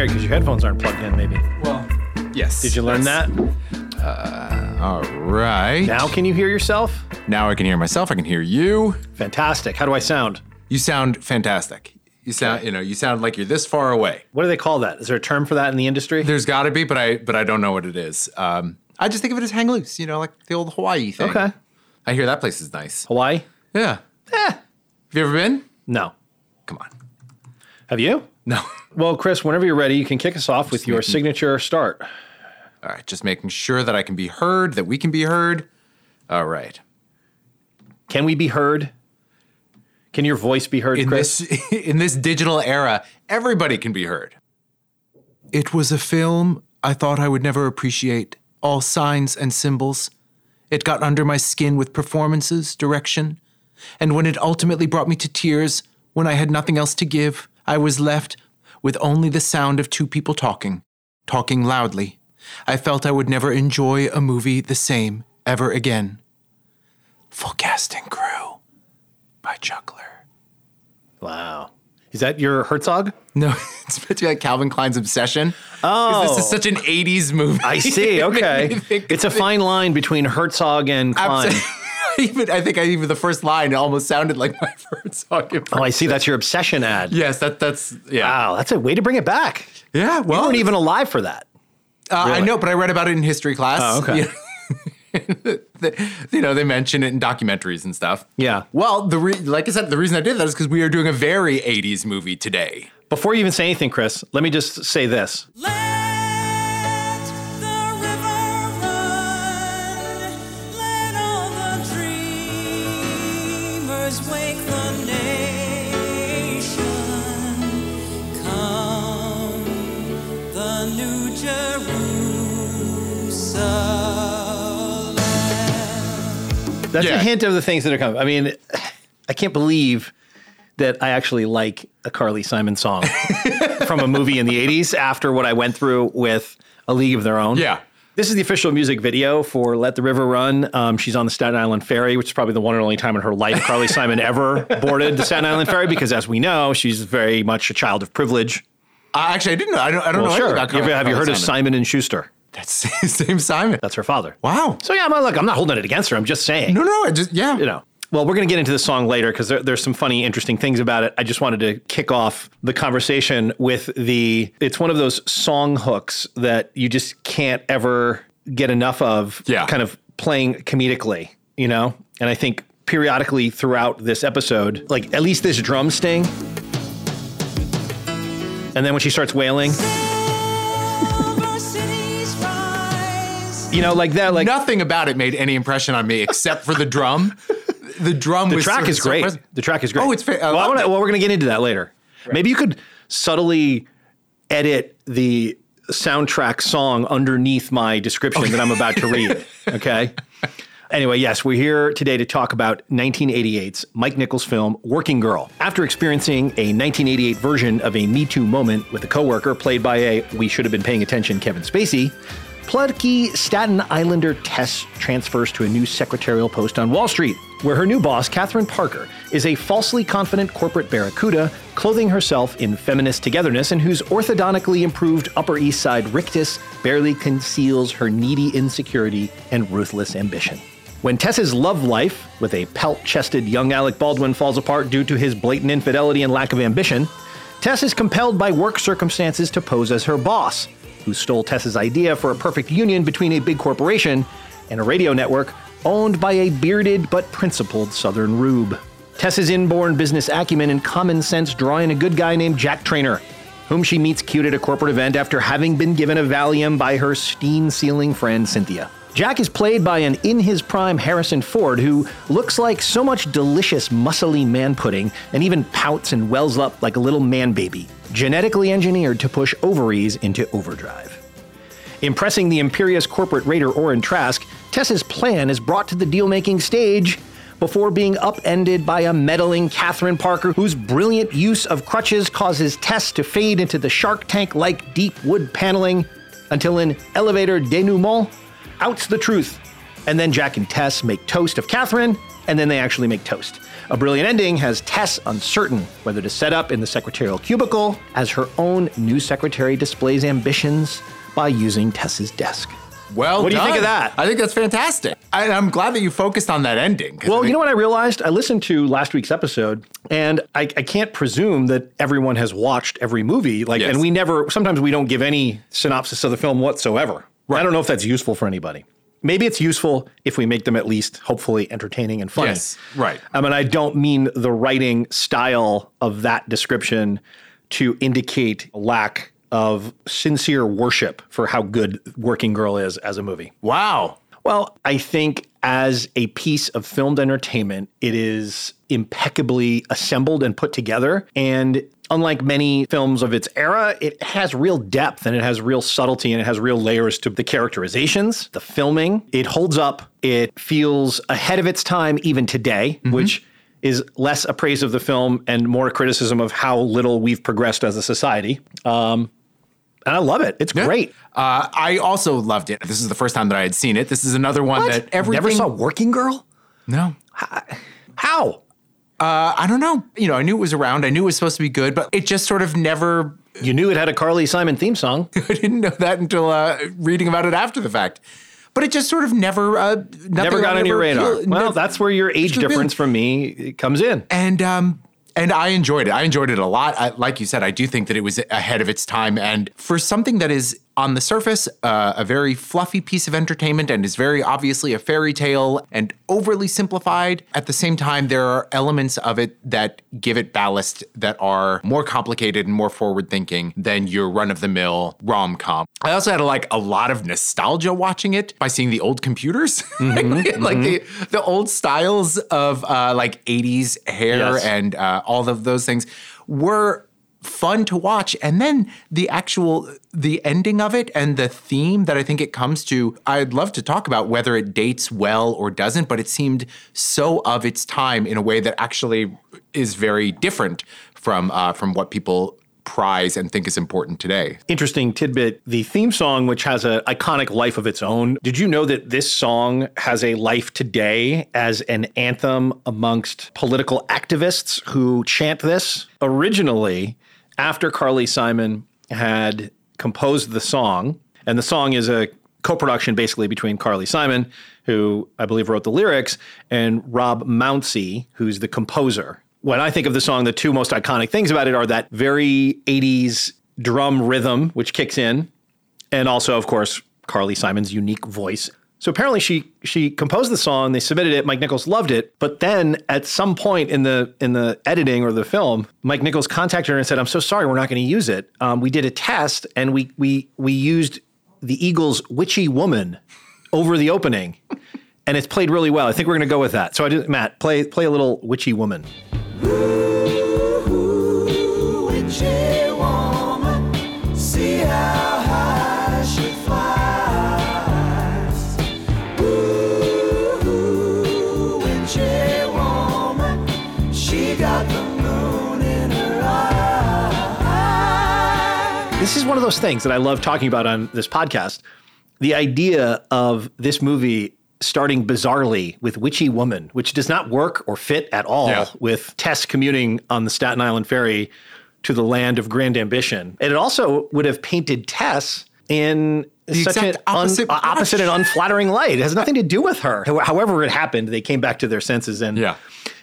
hear it because your headphones aren't plugged in, maybe. Well, yes. Did you learn that? All right. Now can you hear yourself? Now I can hear myself. I can hear you. Fantastic. How do I sound? You sound fantastic. You sound, you know, you sound like you're this far away. What do they call that? Is there a term for that in the industry? There's got to be, but I, but I don't know what it is. Um, I just think of it as hang loose. You know, like the old Hawaii thing. Okay. I hear that place is nice. Hawaii? Yeah. Eh. Have you ever been? No. Come on. Have you? No. Well, Chris, whenever you're ready, you can kick us off with your signature start. All right. Just making sure that I can be heard, that we can be heard. All right. Can we be heard? Can your voice be heard, in Chris? this in this digital era, everybody can be heard. It was a film I thought I would never appreciate. All signs and symbols. It got under my skin with performances, direction, and when it ultimately brought me to tears, when I had nothing else to give, I was left with only the sound of two people talking, talking loudly. I felt I would never enjoy a movie the same ever again. Full cast and crew by Chuckler. wow. Is that your Herzog? No, it's meant to be like Calvin Klein's obsession. Oh. this is such an '80s movie. I see. Okay. it's a fine line between Herzog and Klein. Abs- even I think I even the first line almost sounded like my first song. Oh, I see. That's your obsession ad. Yes, that that's yeah. Wow, that's a way to bring it back. Yeah, You well, weren't even alive for that. uh, I know, but I read about it in history class. Oh, okay. You know, you know, they mention it in documentaries and stuff. Yeah. Well, the re- like I said, the reason I did that is because we are doing a very '80s movie today. Before you even say anything, Chris, let me just say this. Let That's Yeah. a hint of the things that are coming. I mean, I can't believe that I actually like a Carly Simon song from a movie in the 80s after what I went through with A League of Their Own. Yeah. This is the official music video for Let the River Run. Um, she's on the Staten Island Ferry, which is probably the one and only time in her life Carly Simon ever boarded the Staten Island Ferry because, as we know, she's very much a child of privilege. Uh, actually, I didn't know. I don't. I don't Well, know sure. anything about ever- have you Carly heard of Simon. Simon and Schuster? That's same Simon. That's her father. Wow. So yeah, I'm not, look, I'm not holding it against her. I'm just saying. No, no, I just yeah. you know. Well, we're going to get into the song later because there, there's some funny, interesting things about it. I just wanted to kick off the conversation with the. It's one of those song hooks that you just can't ever get enough of. Yeah. Kind of playing comedically, you know. And I think periodically throughout this episode, like at least this drum sting, and then when she starts wailing, Silver cities rise. You know, like that, like Nothing about it made any impression on me except for the drum. The drum The track of is great. The track is great. Oh, it's fa- well, I wanna, well, we're going to get into that later. Maybe you could subtly edit the soundtrack song underneath my description that I'm about to read. Okay. Anyway, yes, we're here today to talk about 1988's Mike Nichols film Working Girl. After experiencing a 1988 version of a Me Too moment with a coworker played by a we should have been paying attention Kevin Spacey, Pludky Staten Islander Tess transfers to a new secretarial post on Wall Street, where her new boss, Catherine Parker, is a falsely confident corporate barracuda clothing herself in feminist togetherness and whose orthodontically improved Upper East Side rictus barely conceals her needy insecurity and ruthless ambition. When Tess's love life with a pelt chested young Alec Baldwin falls apart due to his blatant infidelity and lack of ambition, Tess is compelled by work circumstances to pose as her boss, who stole Tess's idea for a perfect union between a big corporation and a radio network owned by a bearded but principled Southern rube. Tess's inborn business acumen and common sense draw in a good guy named Jack Trainer, whom she meets cute at a corporate event after having been given a Valium by her steam sealing friend Cynthia. Jack is played by an in his prime Harrison Ford who looks like so much delicious, muscly man pudding and even pouts and wells up like a little man baby, genetically engineered to push ovaries into overdrive. Impressing the imperious corporate raider Oren Trask, Tess's plan is brought to the deal making stage before being upended by a meddling Catherine Parker, whose brilliant use of crutches causes Tess to fade into the Shark Tank like deep wood paneling until an elevator denouement outs the truth. And then Jack and Tess make toast of Catherine and then they actually make toast. A brilliant ending has Tess uncertain whether to set up in the secretarial cubicle as her own new secretary displays ambitions by using Tess's desk. Well, What do you think of that? I think that's fantastic. I, I'm glad that you focused on that ending. Well, you know what I realized? I listened to last week's episode, and I, I can't presume that everyone has watched every movie. Like, Yes. and we never. Sometimes we don't give any synopsis of the film whatsoever. I don't know if that's useful for anybody. Maybe it's useful if we make them at least hopefully entertaining and funny. Yes, right. I mean, I don't mean the writing style of that description to indicate lack of sincere worship for how good Working Girl is as a movie. Wow. Well, I think as a piece of filmed entertainment, it is impeccably assembled and put together. And unlike many films of its era, it has real depth and it has real subtlety and it has real layers to the characterizations, the filming. It holds up. It feels ahead of its time even today, which is less a praise of the film and more a criticism of how little we've progressed as a society. Um, and I love it. It's great. Uh, I also loved it. This is the first time that I had seen it. This is another one that everything. Never saw Working Girl? No. How? Uh, I don't know. You know, I knew it was around. I knew it was supposed to be good, but it just sort of never. You knew it had a Carly Simon theme song. I didn't know that until uh, reading about it after the fact. But it just sort of never. Uh, Never got on your radar. Well, that's where your age difference from me comes in. and um and I enjoyed it. I enjoyed it a lot. I, like you said, I do think that it was ahead of its time. And for something that is on the surface uh, a very fluffy piece of entertainment and is very obviously a fairy tale and overly simplified, at the same time, there are elements of it that give it ballast that are more complicated and more forward thinking than your run of the mill rom com. I also had like a lot of nostalgia watching it by seeing the old computers, like the the old styles of uh, like 80s hair Yes. and uh, all of those things were fun to watch and then the actual the ending of it and the theme that i think it comes to i'd love to talk about whether it dates well or doesn't but it seemed so of its time in a way that actually is very different from uh, from what people prize and think is important today Interesting tidbit. The theme song, which has an iconic life of its own, did you know that this song has a life today as an anthem amongst political activists who chant this? Originally, after Carly Simon had composed the song, and the song is a co production basically between Carly Simon, who I believe wrote the lyrics, and Rob Mounsey, who's the composer. When I think of the song, the two most iconic things about it are that very 80s drum rhythm, which kicks in, and also, of course, Carly Simon's unique voice. So apparently, she she composed the song. They submitted it. Mike Nichols loved it. But then, at some point in the in the editing or the film, Mike Nichols contacted her and said, "I'm so sorry, we're not going to use it. Um, we did a test, and we we we used the Eagles' "Witchy Woman" over the opening, and it's played really well. I think we're going to go with that. So I did, Matt, play play a little "Witchy Woman." Witchy woman, This is one of those things that I love talking about on this podcast. The idea of this movie starting bizarrely with Witchy Woman, which does not work or fit at all Yeah. with Tess commuting on the Staten Island ferry to the land of grand ambition. And it also would have painted Tess in such an opposite un- opposite uh, and unflattering light. It has nothing to do with her. However, it happened, they came back to their senses and Yeah.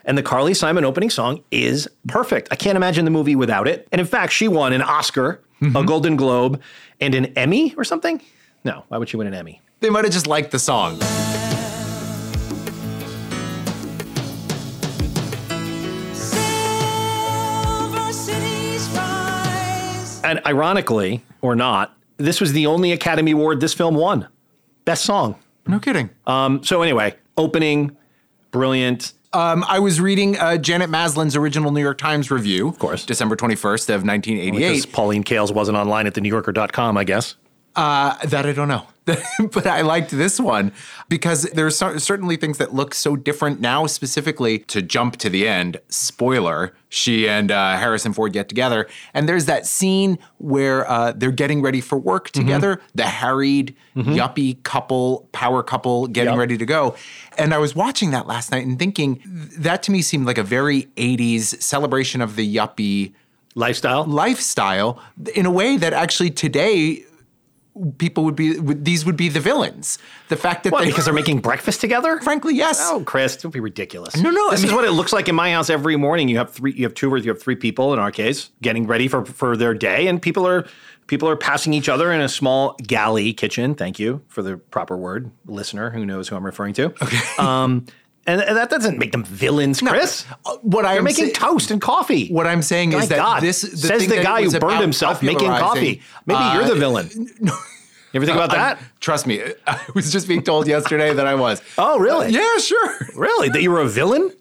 and the Carly Simon opening song is perfect. I can't imagine the movie without it. And in fact, she won an Oscar, a Golden Globe, and an Emmy or something. No, why would she win an Emmy? they might have just liked the song Silver cities rise. And ironically, or not, this was the only Academy Award this film won. Best song. no kidding Um, so anyway, opening, brilliant. Um, I was reading uh, Janet Maslin's original New York Times review, of course. December 21st of Because 1988. Pauline Kael's wasn't online at thenewyorker.com, I guess. Uh, that I don't know. but I liked this one because there are certainly things that look so different now, specifically to jump to the end. Spoiler, she and uh, Harrison Ford get together. And there's that scene where uh, they're getting ready for work Mm-hmm. together, the harried, yuppie couple, power couple getting Yep. ready to go. And I was watching that last night and thinking that to me seemed like a very 80s celebration of the yuppie Lifestyle. lifestyle in a way that actually today people would be would, these would be the villains. The fact that What? they Because they're making breakfast together? frankly yes. Oh, Chris, don't be ridiculous. No, no, I This is what it looks like in my house every morning. You have three, you have two or you have three people in our case getting ready for for their day, and people are people are passing each other in a small galley kitchen. Thank you for the proper word, listener who knows who I'm referring to. Okay. Um, and, that doesn't make them villains, Chris. Uh, what They're I'm making sa- toast and coffee. What I'm saying My is that God. this the says thing the guy who burned himself making coffee. Maybe uh, you're the villain. You ever think about that? Trust me, I was just being told yesterday that I was. Oh, really? yeah, sure. Really? That you were a villain?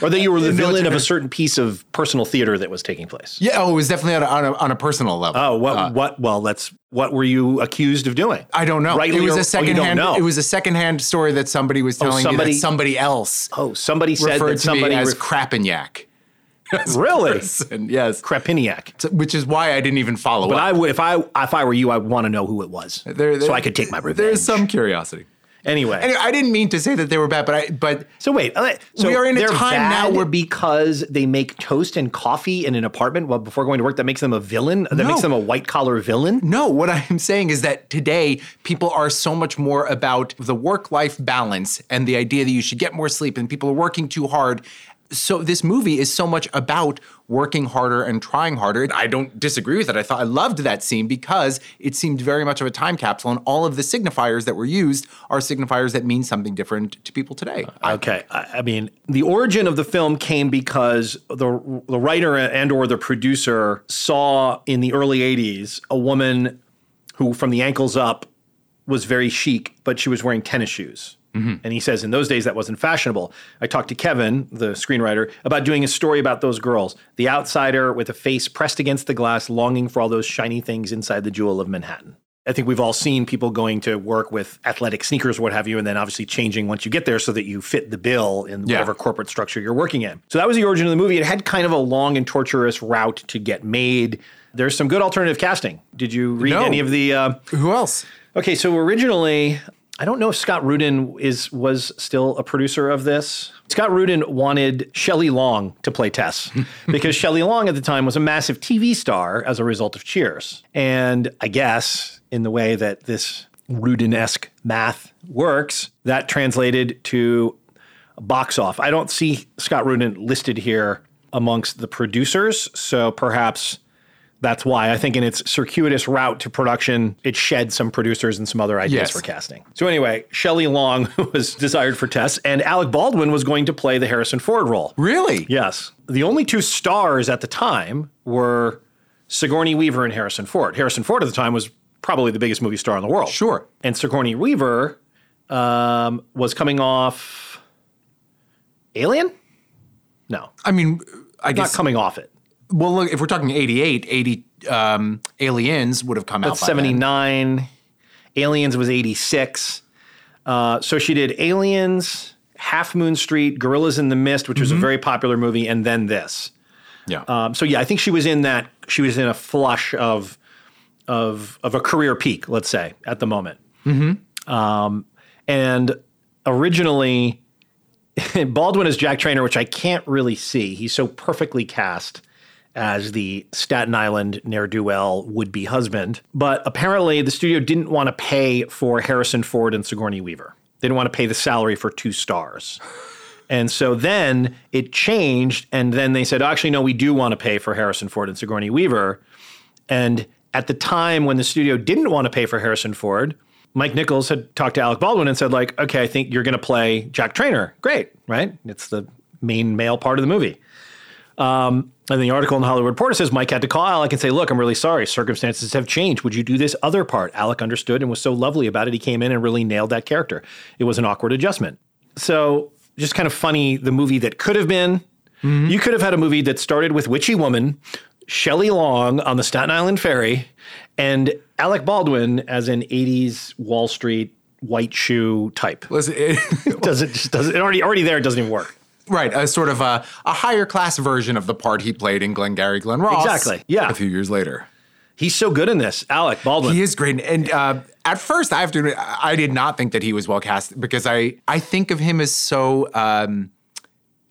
Or that you were the villain of a certain piece of personal theater that was taking place? Yeah, oh, it was definitely on a, on a, on a personal level. Oh, what? Uh, what? Well, that's what were you accused of doing? I don't know. Rightly it was or- a oh, secondhand. know. It was a secondhand story that somebody was telling me somebody- that somebody else Oh, somebody said referred that to somebody me as re- Crapignac. really person, yes. Crapiniac. So- which is why I didn't even follow But up. I would if I if I were you, I'd want to know who it was, There- so I could take my revenge. There's some curiosity. Anyway. Anyway, I didn't mean to say that they were bad, but I but So wait, uh, so We are in a time now- because they make toast and coffee in an apartment well, before going to work. That makes them a villain. That No. makes them a white collar villain. no, what I'm saying is that today people are so much more about the work life balance and the idea that you should get more sleep and people are working too hard. So this movie is so much about working harder and trying harder. I don't disagree with it. I thought I loved that scene because it seemed very much of a time capsule and all of the signifiers that were used are signifiers that mean something different to people today. Uh, okay, I, I mean the origin of the film came because the the writer and or the producer saw in the early '80s a woman who, from the ankles up, was very chic, but she was wearing tennis shoes. And he says in those days that wasn't fashionable. I talked to Kevin, the screenwriter, about doing a story about those girls, the outsider with a face pressed against the glass, longing for all those shiny things inside the jewel of Manhattan. I think we've all seen people going to work with athletic sneakers, what have you, and then obviously changing once you get there so that you fit the bill in Yeah. whatever corporate structure you're working in. So that was the origin of the movie. It had kind of a long and torturous route to get made. There's some good alternative casting. Did you read No. any of the? Uh, Who else? okay, so originally, I don't know if Scott Rudin is was still a producer of this. Scott Rudin wanted Shelley Long to play Tess because Shelley Long at the time was a massive TV star as a result of Cheers. And I guess in the way that this Rudin-esque math works, that translated to box off. I don't see Scott Rudin listed here amongst the producers, so perhaps that's why I think in its circuitous route to production, it shed some producers and some other ideas Yes. for casting. So anyway, Shelley Long was desired for Tess, and Alec Baldwin was going to play the Harrison Ford role. Really? Yes. The only two stars at the time were Sigourney Weaver and Harrison Ford. Harrison Ford at the time was probably the biggest movie star in the world. Sure. And Sigourney Weaver um, was coming off Alien? No, I mean, I not guess. Not coming off it. Well, look, if we're talking 88, 80 um, Aliens would have come out. That's by then. 79. Aliens was 86. Uh, so she did Aliens, Half Moon Street, Gorillas in the Mist, which was a very popular movie, and then this. Yeah. Um, so yeah, I think she was in that. She was in a flush of of of a career peak, let's say, at the moment. Um, and originally, Baldwin is Jack Trainer, which I can't really see. He's so perfectly cast as the Staten Island ne'er do well would be husband. But apparently, the studio didn't want to pay for Harrison Ford and Sigourney Weaver. They didn't want to pay the salary for two stars. And so then it changed, and then they said, actually, no, we do want to pay for Harrison Ford and Sigourney Weaver. And at the time when the studio didn't want to pay for Harrison Ford, Mike Nichols had talked to Alec Baldwin and said, like, okay, I think you're going to play Jack Trainer. Great, right? It's the main male part of the movie. Um, and the article in the Hollywood Reporter says Mike had to call Alec and say, look, I'm really sorry. Circumstances have changed. Would you do this other part? Alec understood and was so lovely about it. He came in and really nailed that character. It was an awkward adjustment. So just kind of funny, the movie that could have been. Mm-hmm. You could have had a movie that started with Witchy Woman, Shelley Long on the Staten Island Ferry, and Alec Baldwin as an 80s Wall Street white shoe type. Listen, it, Doesn't just doesn't it already already there it doesn't even work. Right, a sort of a, a higher class version of the part he played in Glengarry Glen Ross. Exactly, yeah. A few years later. He's so good in this, Alec Baldwin. He is great, and uh, at first I have to admit, I did not think that he was well cast because I I think of him as so um,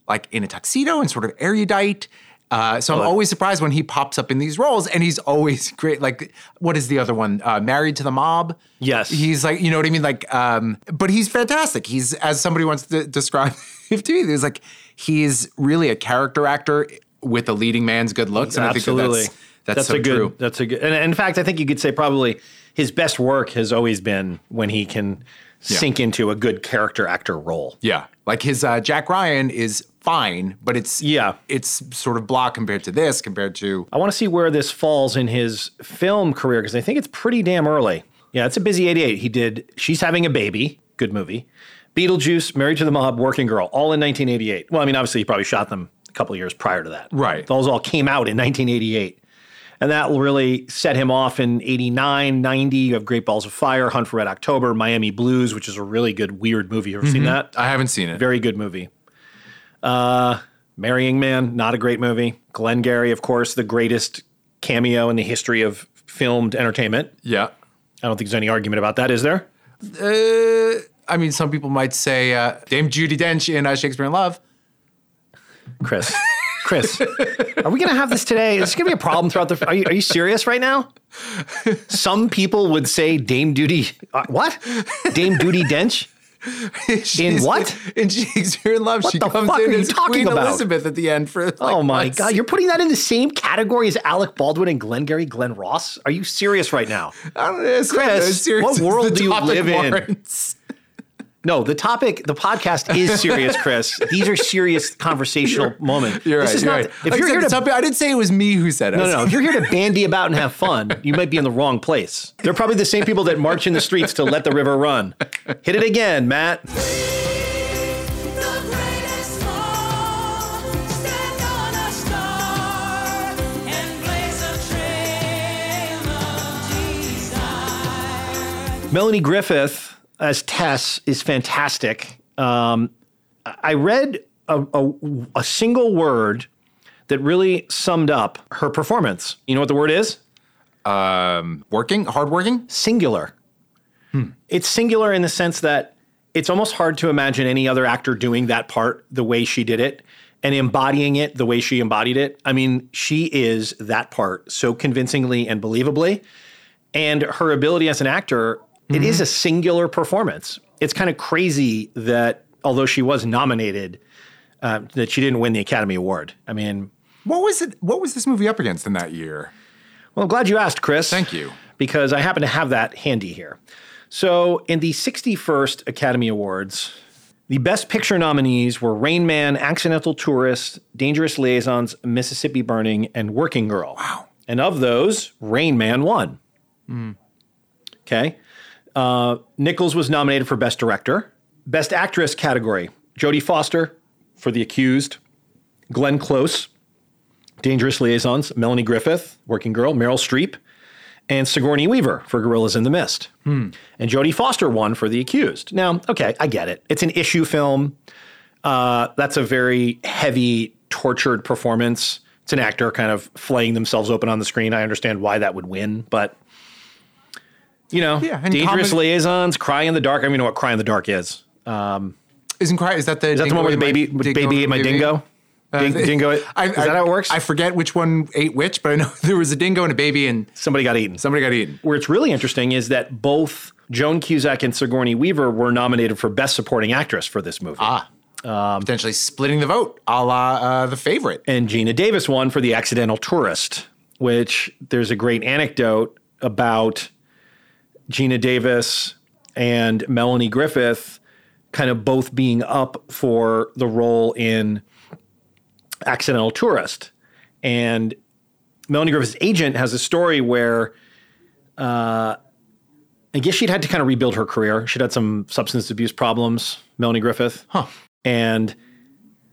like in a tuxedo and sort of erudite. Uh, so I'm always surprised when he pops up in these roles, and he's always great. Like, what is the other one? Uh, Married to the Mob. Yes. he's like, you know what I mean. Like, um, but he's fantastic. He's as somebody wants to describe There's like he's really a character actor with a leading man's good looks, and Absolutely. I think that that's that's, so a good. true. That's a good. And in fact, I think you could say probably his best work has always been when he can sink into a good character actor role. Yeah, like his uh, Jack Ryan is fine, but it's Yeah. it's sort of blah compared to this, compared to I want to see where this falls in his film career because I think it's pretty damn early. Yeah, it's a busy 88. He did She's Having a Baby, good movie. Beetlejuice, Married to the Mob, Working Girl, all in 1988. Well, I mean, obviously, he probably shot them a couple years prior to that. Right. Those all came out in 1988. And that really set him off in 89, 90. You have Great Balls of Fire, Hunt for Red October, Miami Blues, which is a really good, weird movie. You ever seen that? I haven't seen it. Very good movie. Uh, Marrying Man, not a great movie. Glengarry, of course, the greatest cameo in the history of filmed entertainment. yeah. I don't think there's any argument about that, is there? Uh, I mean, some people might say uh, Dame Judi Dench in uh, Shakespeare in Love. Chris. Chris, are we going to have this today? Is this going to be a problem throughout the? Are you, are you serious right now? Some people would say Dame Duty. Uh, what? Dame Duty Dench? in what? In Shakespeare in Love, What she the comes fuck are in you as Queen about? Elizabeth at the end for. Like, oh my months. God! You're putting that in the same category as Alec Baldwin and Glengarry Glen Ross? Are you serious right now? I don't know. Chris, what world do you live in? No, the topic, the podcast is serious, Chris. These are serious conversational moments. You're this right. is you're not. right. If you're here to topic- I didn't say it was me who said it. No, no, no. If you're here to bandy about and have fun, you might be in the wrong place. They're probably the same people that march in the streets to let the river run. Hit it again, Matt. The greatest song, stand on a star and blaze a trail of desire. Melanie Griffith as Tess is fantastic. Um, I read a, a, a single word that really summed up her performance. You know what the word is? Working, hardworking. singular. It's singular in the sense that it's almost hard to imagine any other actor doing that part the way she did it and embodying it the way she embodied it. I mean, she is that part so convincingly and believably. And her ability as an actor, it is a singular performance. It's kind of crazy that although she was nominated, uh, that she didn't win the Academy Award. I mean, What was it? What was this movie up against in that year? Well, I'm glad you asked, Chris. Thank you. Because I happen to have that handy here. So, in the 61st Academy Awards, the Best Picture nominees were Rain Man, Accidental Tourist, Dangerous Liaisons, Mississippi Burning, and Working Girl. Wow. And of those, Rain Man won. Okay. Uh, Nichols was nominated for Best Director. Best Actress category Jodie Foster for The Accused, Glenn Close, Dangerous Liaisons, Melanie Griffith, Working Girl, Meryl Streep, and Sigourney Weaver for Gorillas in the Mist. And Jodie Foster won for The Accused. Now, okay, I get it. It's an issue film. Uh, that's a very heavy, tortured performance. It's an actor kind of flaying themselves open on the screen. I understand why that would win, but you know, Yeah, Dangerous comedy- Liaisons, Cry in the Dark. I don't even know what Cry in the Dark is. Isn't cry? Is that the? Is that the one where the baby, baby ate my dingo? Ding- dingo. I, is that how it works? I forget which one ate which, but I know there was a dingo and a baby, and Somebody got eaten. somebody got eaten. Where it's really interesting is that both Joan Cusack and Sigourney Weaver were nominated for Best Supporting Actress for this movie. Ah, potentially splitting the vote, a la uh, the favorite. And Geena Davis won for The Accidental Tourist, which there's a great anecdote about Geena Davis and Melanie Griffith kind of both being up for the role in Accidental Tourist. And Melanie Griffith's agent has a story where uh, I guess she'd had to kind of rebuild her career. She'd had some substance abuse problems, Melanie Griffith. Huh. And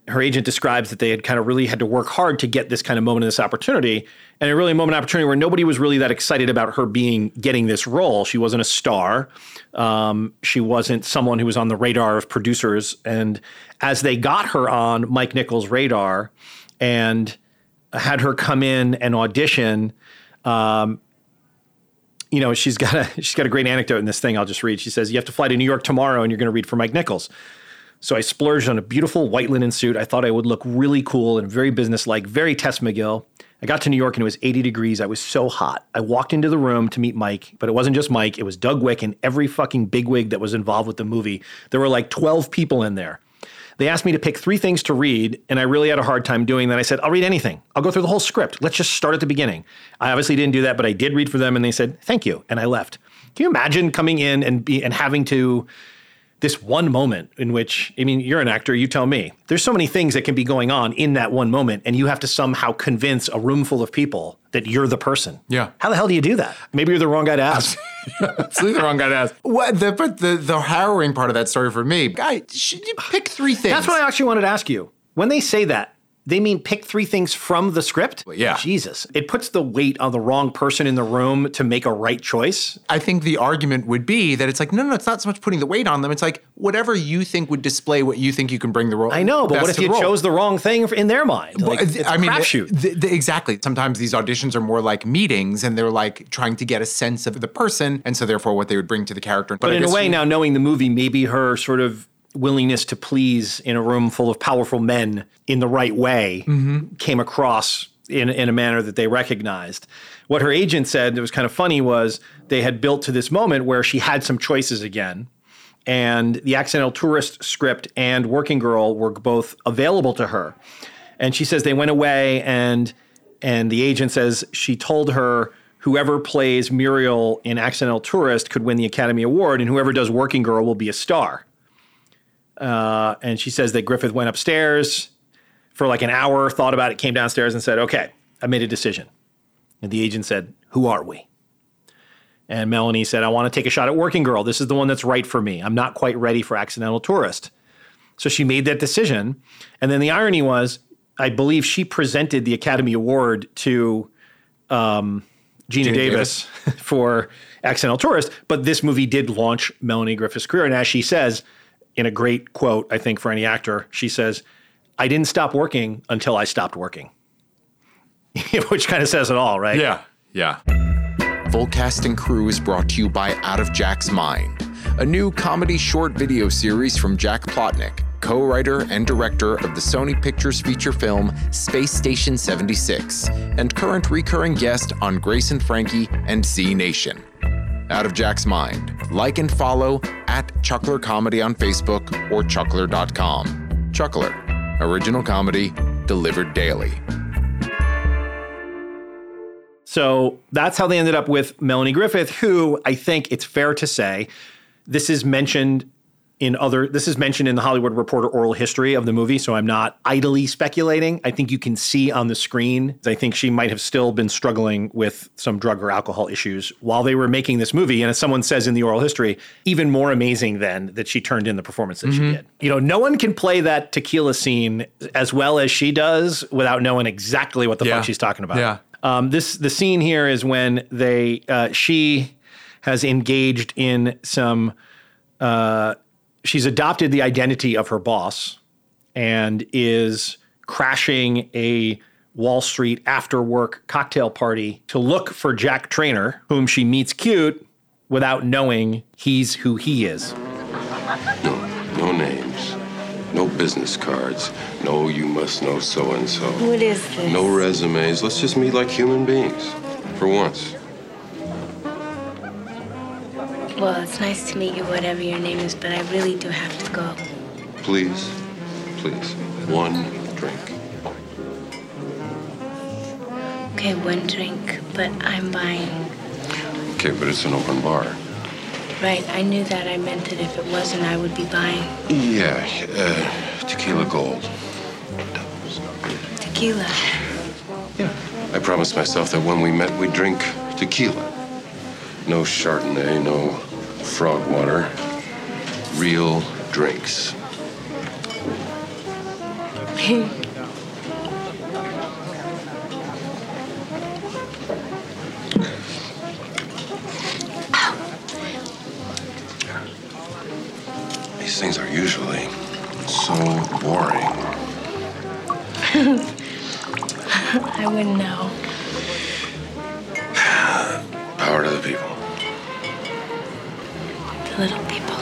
her agent describes that they had kind of really had to work hard to get this kind of moment, in this opportunity, and a really moment opportunity where nobody was really that excited about her being getting this role. She wasn't a star. Um, she wasn't someone who was on the radar of producers. And as they got her on Mike Nichols' radar and had her come in and audition, um, you know, she's got a she's got a great anecdote in this thing. I'll just read. She says, "You have to fly to New York tomorrow, and you're going to read for Mike Nichols." So I splurged on a beautiful white linen suit. I thought I would look really cool and very businesslike, very Tess McGill. I got to New York and it was 80 degrees. I was so hot. I walked into the room to meet Mike, but it wasn't just Mike. It was Doug Wick and every fucking bigwig that was involved with the movie. There were like 12 people in there. They asked me to pick three things to read, and I really had a hard time doing that. I said, I'll read anything. I'll go through the whole script. Let's just start at the beginning. I obviously didn't do that, but I did read for them, and they said, thank you. And I left. Can you imagine coming in and be and having to this one moment in which I mean you're an actor, you tell me. There's so many things that can be going on in that one moment and you have to somehow convince a room full of people that you're the person. Yeah. How the hell do you do that? Maybe you're the wrong guy to ask. Absolutely the wrong guy to ask. What the but the the harrowing part of that story for me, guy, should you pick three things? That's what I actually wanted to ask you. When they say that, they mean pick three things from the script? yeah. Jesus. It puts the weight on the wrong person in the room to make a right choice. I think the argument would be that it's like, no, no, it's not so much putting the weight on them. It's like whatever you think would display what you think you can bring the role. I know, but what if you role. chose the wrong thing in their mind? Like, Well, I mean, th- th- exactly. Sometimes these auditions are more like meetings, and they're like trying to get a sense of the person, and so therefore what they would bring to the character. But I in a way, you- now knowing the movie, maybe her sort of willingness to please in a room full of powerful men in the right way mm-hmm. came across in, in a manner that they recognized. What her agent said that was kind of funny was they had built to this moment where she had some choices again. And the Accidental Tourist script and Working Girl were both available to her. And she says they went away and and the agent says she told her whoever plays Muriel in Accidental Tourist could win the Academy Award and whoever does Working Girl will be a star. Uh, and she says that Griffith went upstairs for like an hour, thought about it, came downstairs and said, "Okay, I made a decision." And the agent said, "Who are we?" And Melanie said, "I want to take a shot at Working Girl. This is the one that's right for me. I'm not quite ready for Accidental Tourist." So she made that decision. And then the irony was, I believe she presented the Academy Award to um, Geena, Geena Davis, for Accidental Tourist. But this movie did launch Melanie Griffith's career. And as she says, in a great quote, I think, for any actor, she says, I didn't stop working until I stopped working. Which kind of says it all, right? Yeah, yeah. Full Cast and Crew is brought to you by Out of Jack's Mind, a new comedy short video series from Jack Plotnick, co writer and director of the Sony Pictures feature film Space Station 76, and current recurring guest on Grace and Frankie and Z Nation. Out of Jack's Mind. Like and follow at Chuckler Comedy on Facebook or chuckler.com. Chuckler, original comedy delivered daily. So that's how they ended up with Melanie Griffith, who I think it's fair to say this is mentioned in other this is mentioned in the Hollywood Reporter oral history of the movie, so I'm not idly speculating. I think you can see on the screen. I think she might have still been struggling with some drug or alcohol issues while they were making this movie. And as someone says in the oral history, even more amazing then that she turned in the performance that she did. You know, no one can play that tequila scene as well as she does without knowing exactly what the Yeah. fuck she's talking about. Yeah. Um, this the scene here is when they uh, she has engaged in some. Uh, she's adopted the identity of her boss and is crashing a Wall Street after work cocktail party to look for Jack Trainer, whom she meets cute without knowing he's who he is. No no names. No business cards. No, you must know so and so. What is this? No resumes. Let's just meet like human beings. For once. Well, it's nice to meet you, whatever your name is, but I really do have to go. Please. Please. One drink. Okay, one drink, but I'm buying. Okay, but it's an open bar. Right, I knew that. I meant that if it wasn't, I would be buying Yeah, uh, tequila gold. tequila. Yeah. I promised myself that when we met, we'd drink tequila. No Chardonnay, no frog water. Real drinks. These things are usually so boring. I wouldn't know. Power to the people. Little people.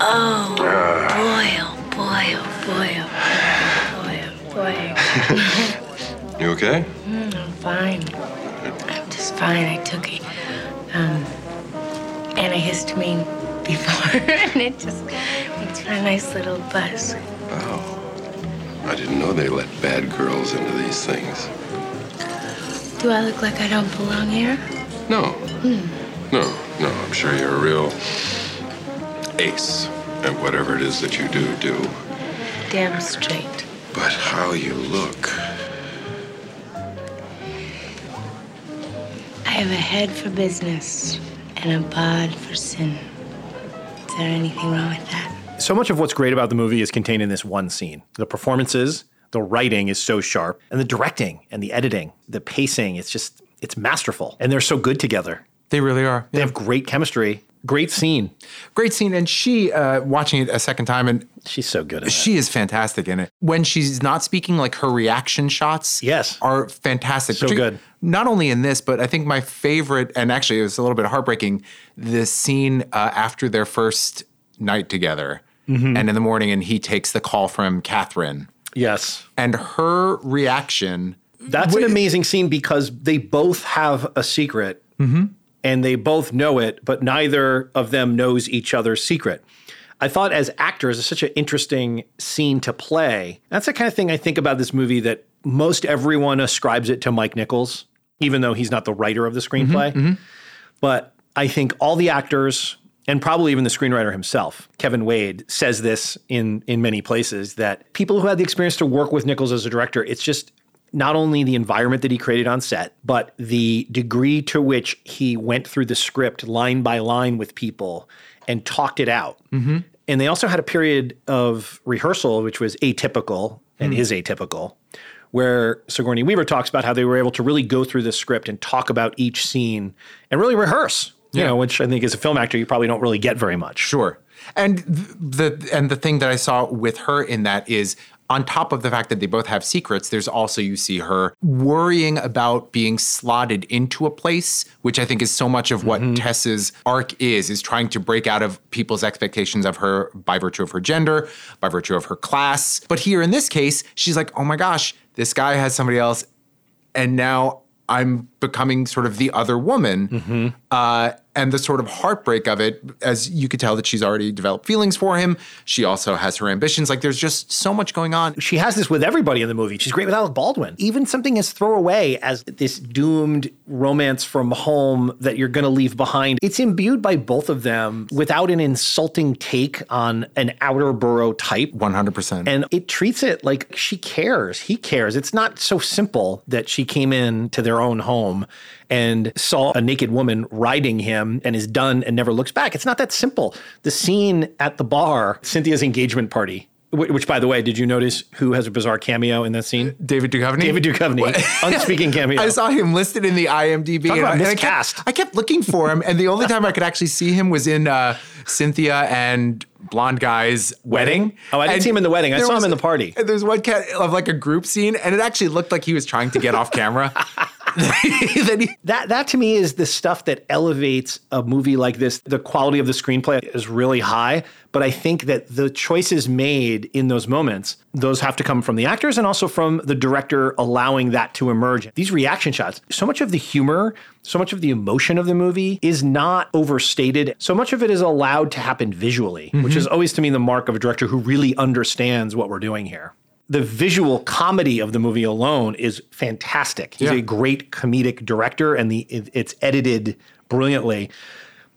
Oh, boy, oh boy, oh boy, oh boy, oh boy. You okay? I'm fine. I'm just fine. I took a um, antihistamine before, and it just makes for a nice little buzz. Oh. I didn't know they let bad girls into these things. Do I look like I don't belong here? No. Hmm. No, no, I'm sure you're a real ace at whatever it is that you do do. Damn straight. But how you look. I have a head for business and a bod for sin. Is there anything wrong with that? So much of what's great about the movie is contained in this one scene. The performances, the writing is so sharp, and the directing and the editing, the pacing, it's just it's masterful. And they're so good together. They really are. They have great chemistry. Great scene. Great scene. And she, uh, watching it a second time, and She's so good at it. she is fantastic in it. When she's not speaking, like her reaction shots Yes. are fantastic. So good. Not only in this, but I think my favorite, and actually it was a little bit heartbreaking, the scene uh, after their first night together. Mm-hmm. And in the morning, and he takes the call from Catherine. Yes. And her reaction That's an amazing scene because they both have a secret mm-hmm. and they both know it, but neither of them knows each other's secret. I thought as actors, it's such an interesting scene to play. That's the kind of thing I think about this movie that most everyone ascribes it to Mike Nichols, even though he's not the writer of the screenplay. Mm-hmm. Mm-hmm. But I think all the actors and probably even the screenwriter himself, Kevin Wade, says this in in many places that people who had the experience to work with Nichols as a director, it's just not only the environment that he created on set, but the degree to which he went through the script line by line with people and talked it out. Mm-hmm. And they also had a period of rehearsal, which was atypical and mm. is atypical, where Sigourney Weaver talks about how they were able to really go through the script and talk about each scene and really rehearse. You Yeah. know, which I think as a film actor you probably don't really get very much. Sure. And the and the thing that I saw with her in that is on top of the fact that they both have secrets, there's also you see her worrying about being slotted into a place, which I think is so much of what mm-hmm. Tess's arc is, is trying to break out of people's expectations of her by virtue of her gender, by virtue of her class. But here in this case, she's like, oh my gosh, this guy has somebody else, and now I'm becoming sort of the other woman. Uh, and the sort of heartbreak of it, as you could tell that she's already developed feelings for him. She also has her ambitions. Like there's just so much going on. She has this with everybody in the movie. She's great with Alec Baldwin. Even something as throwaway as this doomed romance from home that you're going to leave behind. It's imbued by both of them without an insulting take on an outer borough type. 100%. And it treats it like she cares. He cares. It's not so simple that she came in to their own home and saw a naked woman riding him and is done and never looks back. It's not that simple. The scene at the bar, Cynthia's engagement party, which, by the way, did you notice who has a bizarre cameo in that scene? David Duchovny? David Duchovny, unspeaking cameo. I saw him listed in the IMDb. Talk about I, and I kept, I kept looking for him, and the only time I could actually see him was in uh, Cynthia and Blonde Guy's wedding. Oh, I didn't And see him in the wedding. I saw him in the party. There's one cat of like a group scene, and it actually looked like he was trying to get off camera. That that to me is the stuff that elevates a movie like this. The quality of the screenplay is really high, but I think that the choices made in those moments, those have to come from the actors and also from the director allowing that to emerge. These reaction shots, so much of the humor, so much of the emotion of the movie is not overstated. So much of it is allowed to happen visually, which mm-hmm. is always to me the mark of a director who really understands what we're doing here the visual comedy of the movie alone is fantastic. He's Yeah. a great comedic director, and the it- it's edited brilliantly.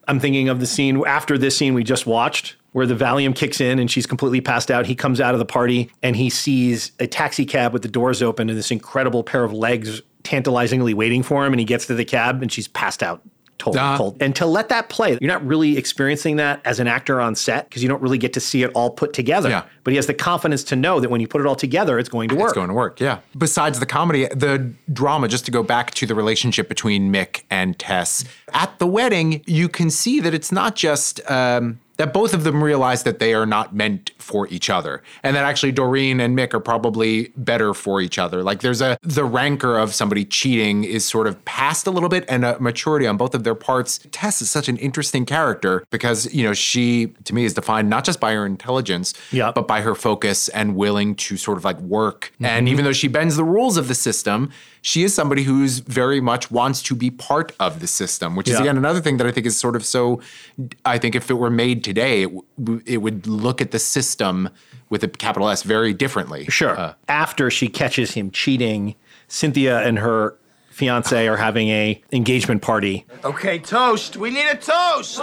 I'm thinking of the scene after this scene we just watched, where the Valium kicks in and she's completely passed out. He comes out of the party and he sees a taxi cab with the doors open and this incredible pair of legs tantalizingly waiting for him. And he gets to the cab and she's passed out told, Uh-huh. And to let that play, you're not really experiencing that as an actor on set because you don't really get to see it all put together. Yeah. But he has the confidence to know that when you put it all together, it's going to work. It's going to work, yeah. Besides the comedy, the drama, just to go back to the relationship between Mick and Tess, at the wedding, you can see that it's not just um, that both of them realize that they are not meant for each other. And that actually Doreen and Mick are probably better for each other. Like there's a, the rancor of somebody cheating is sort of past a little bit and a maturity on both of their parts. Tess is such an interesting character because, you know, she, to me, is defined not just by her intelligence, Yeah. but by her focus and willing to sort of like work. And mm-hmm. even though she bends the rules of the system, she is somebody who's very much wants to be part of the system, which is again another thing that I think is sort of so. I think if it were made today, it, w- it would look at the system with a capital S very differently. Sure. Uh, After she catches him cheating, Cynthia and her fiance are having a engagement party. Okay, toast. We need a toast.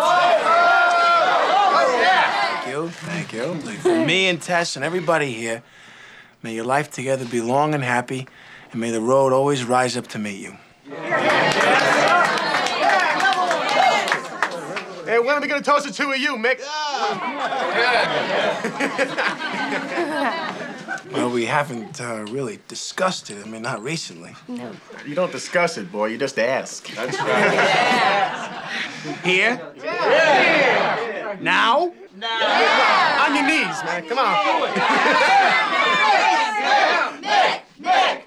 Thank you. Thank you. For me and Tess and everybody here, may your life together be long and happy, and may the road always rise up to meet you. Hey, when are we gonna toast the two of you, Mick? Well, we haven't uh, really discussed it. I mean, not recently. No. You don't discuss it, boy. You just ask. That's right. Here? Yeah. Now? Now on your knees, man. Come on.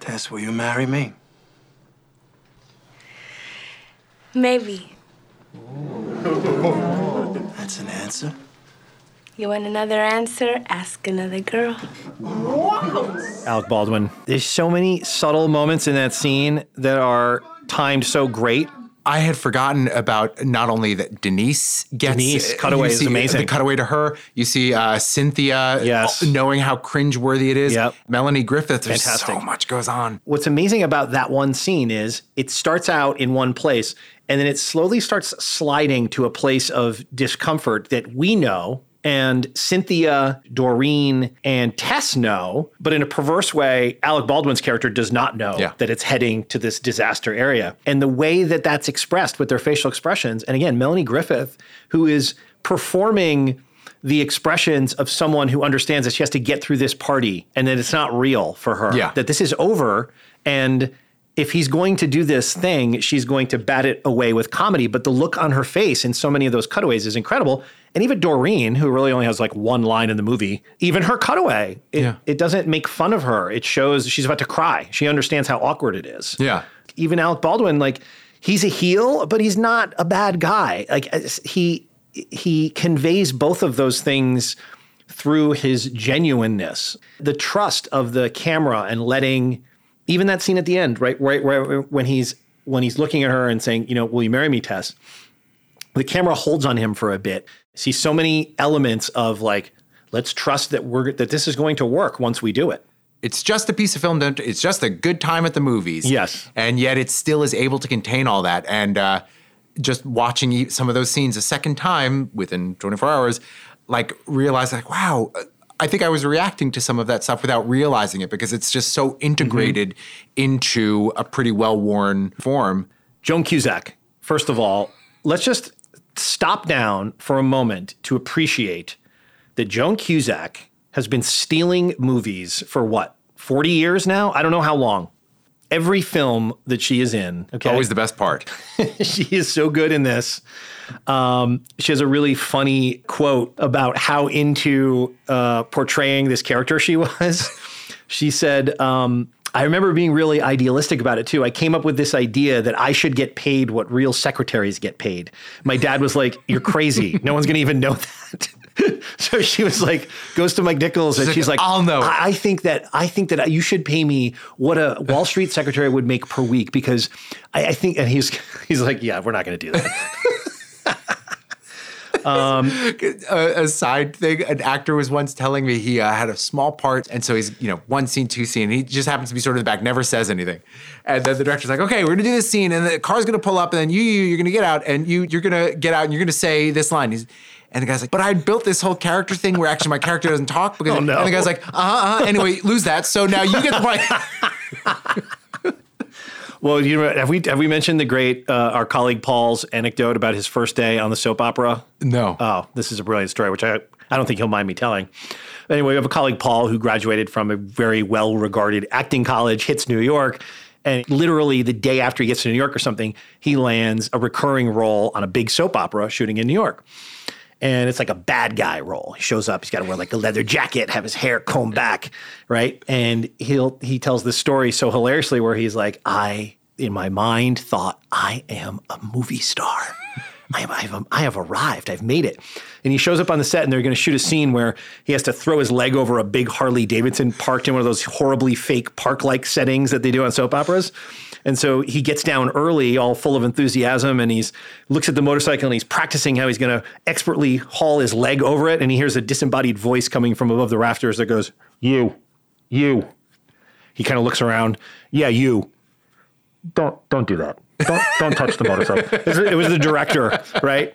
Tess, will you marry me? Maybe. That's an answer. You want another answer? Ask another girl. Alec Baldwin. There's so many subtle moments in that scene that are timed so great. I had forgotten about not only that Denise gets Denise, uh, you cutaway is uh, amazing. The cutaway to her. You see uh, Cynthia uh, Yes. knowing how cringeworthy it is. Yep. Melanie Griffith. There's Fantastic. so much goes on. What's amazing about that one scene is it starts out in one place and then it slowly starts sliding to a place of discomfort that we know and Cynthia, Doreen, and Tess know, but in a perverse way, Alec Baldwin's character does not know Yeah. that it's heading to this disaster area. And the way that that's expressed with their facial expressions, and again, Melanie Griffith, who is performing the expressions of someone who understands that she has to get through this party and that it's not real for her. Yeah. That this is over and if he's going to do this thing, she's going to bat it away with comedy. But the look on her face in so many of those cutaways is incredible. And even Doreen, who really only has like one line in the movie, even her cutaway, it, Yeah. it doesn't make fun of her. It shows she's about to cry. She understands how awkward it is Yeah. even Alec Baldwin, like he's a heel, but he's not a bad guy. Like uh, he he conveys both of those things through his genuineness, the trust of the camera, and letting even that scene at the end, right, right, right when he's when he's looking at her and saying, you know, will you marry me, Tess? The camera holds on him for a bit. See so many elements of like, let's trust that we're that this is going to work once we do it. It's just a piece of film. It's just a good time at the movies. Yes. and yet it still is able to contain all that. And uh, just watching some of those scenes a second time within 24 hours, like realize like, wow. I think I was reacting to some of that stuff without realizing it because it's just so integrated into a pretty well worn form. Joan Cusack, first of all, let's just stop down for a moment to appreciate that Joan Cusack has been stealing movies for what, 40 years now? I don't know how long. Every film that she is in, okay, Always the best part. she is so good in this. Um, she has a really funny quote about how into uh, portraying this character she was. she said, um, I remember being really idealistic about it too. I came up with this idea that I should get paid what real secretaries get paid. My dad was like, You're crazy. No one's going to even know that. so she was like, goes to Mike Nichols and like, she's like, "I'll know. I, I think that I think that you should pay me what a Wall Street secretary would make per week because I, I think, and he's he's like, yeah, we're not going to do that. a, a side thing. An actor was once telling me he uh, had a small part, and so he's you know one scene, two scene. And he just happens to be sort of in the back, never says anything. And then the director's like, "Okay, we're gonna do this scene, and the car's gonna pull up, and then you, you you're gonna get out, and you you're gonna get out, and you're gonna say this line." He's, and the guy's like, "But I built this whole character thing where actually my character doesn't talk because." Oh, no. And the guy's like, "Uh huh." Uh-huh. Anyway, lose that. So now you get the point. Well, you know, have we have we mentioned the great uh, our colleague Paul's anecdote about his first day on the soap opera? no. Oh, this is a brilliant story, which I I don't think he'll mind me telling. Anyway, we have a colleague Paul who graduated from a very well regarded acting college, hits New York, and literally the day after he gets to New York or something, he lands a recurring role on a big soap opera shooting in New York. And it's like a bad guy role. He shows up, he's got to wear like a leather jacket, have his hair combed back, right? And he'll he tells this story so hilariously where he's like, I in my mind thought I am a movie star. I have, I, have, I have arrived. I've made it. And he shows up on the set, and they're going to shoot a scene where he has to throw his leg over a big Harley Davidson parked in one of those horribly fake park like settings that they do on soap operas. And so he gets down early, all full of enthusiasm, and he's looks at the motorcycle and he's practicing how he's going to expertly haul his leg over it. And he hears a disembodied voice coming from above the rafters that goes, "You, you." He kind of looks around. Yeah, you don't don't do that. Don't don't touch the motorcycle. It was, the director, right?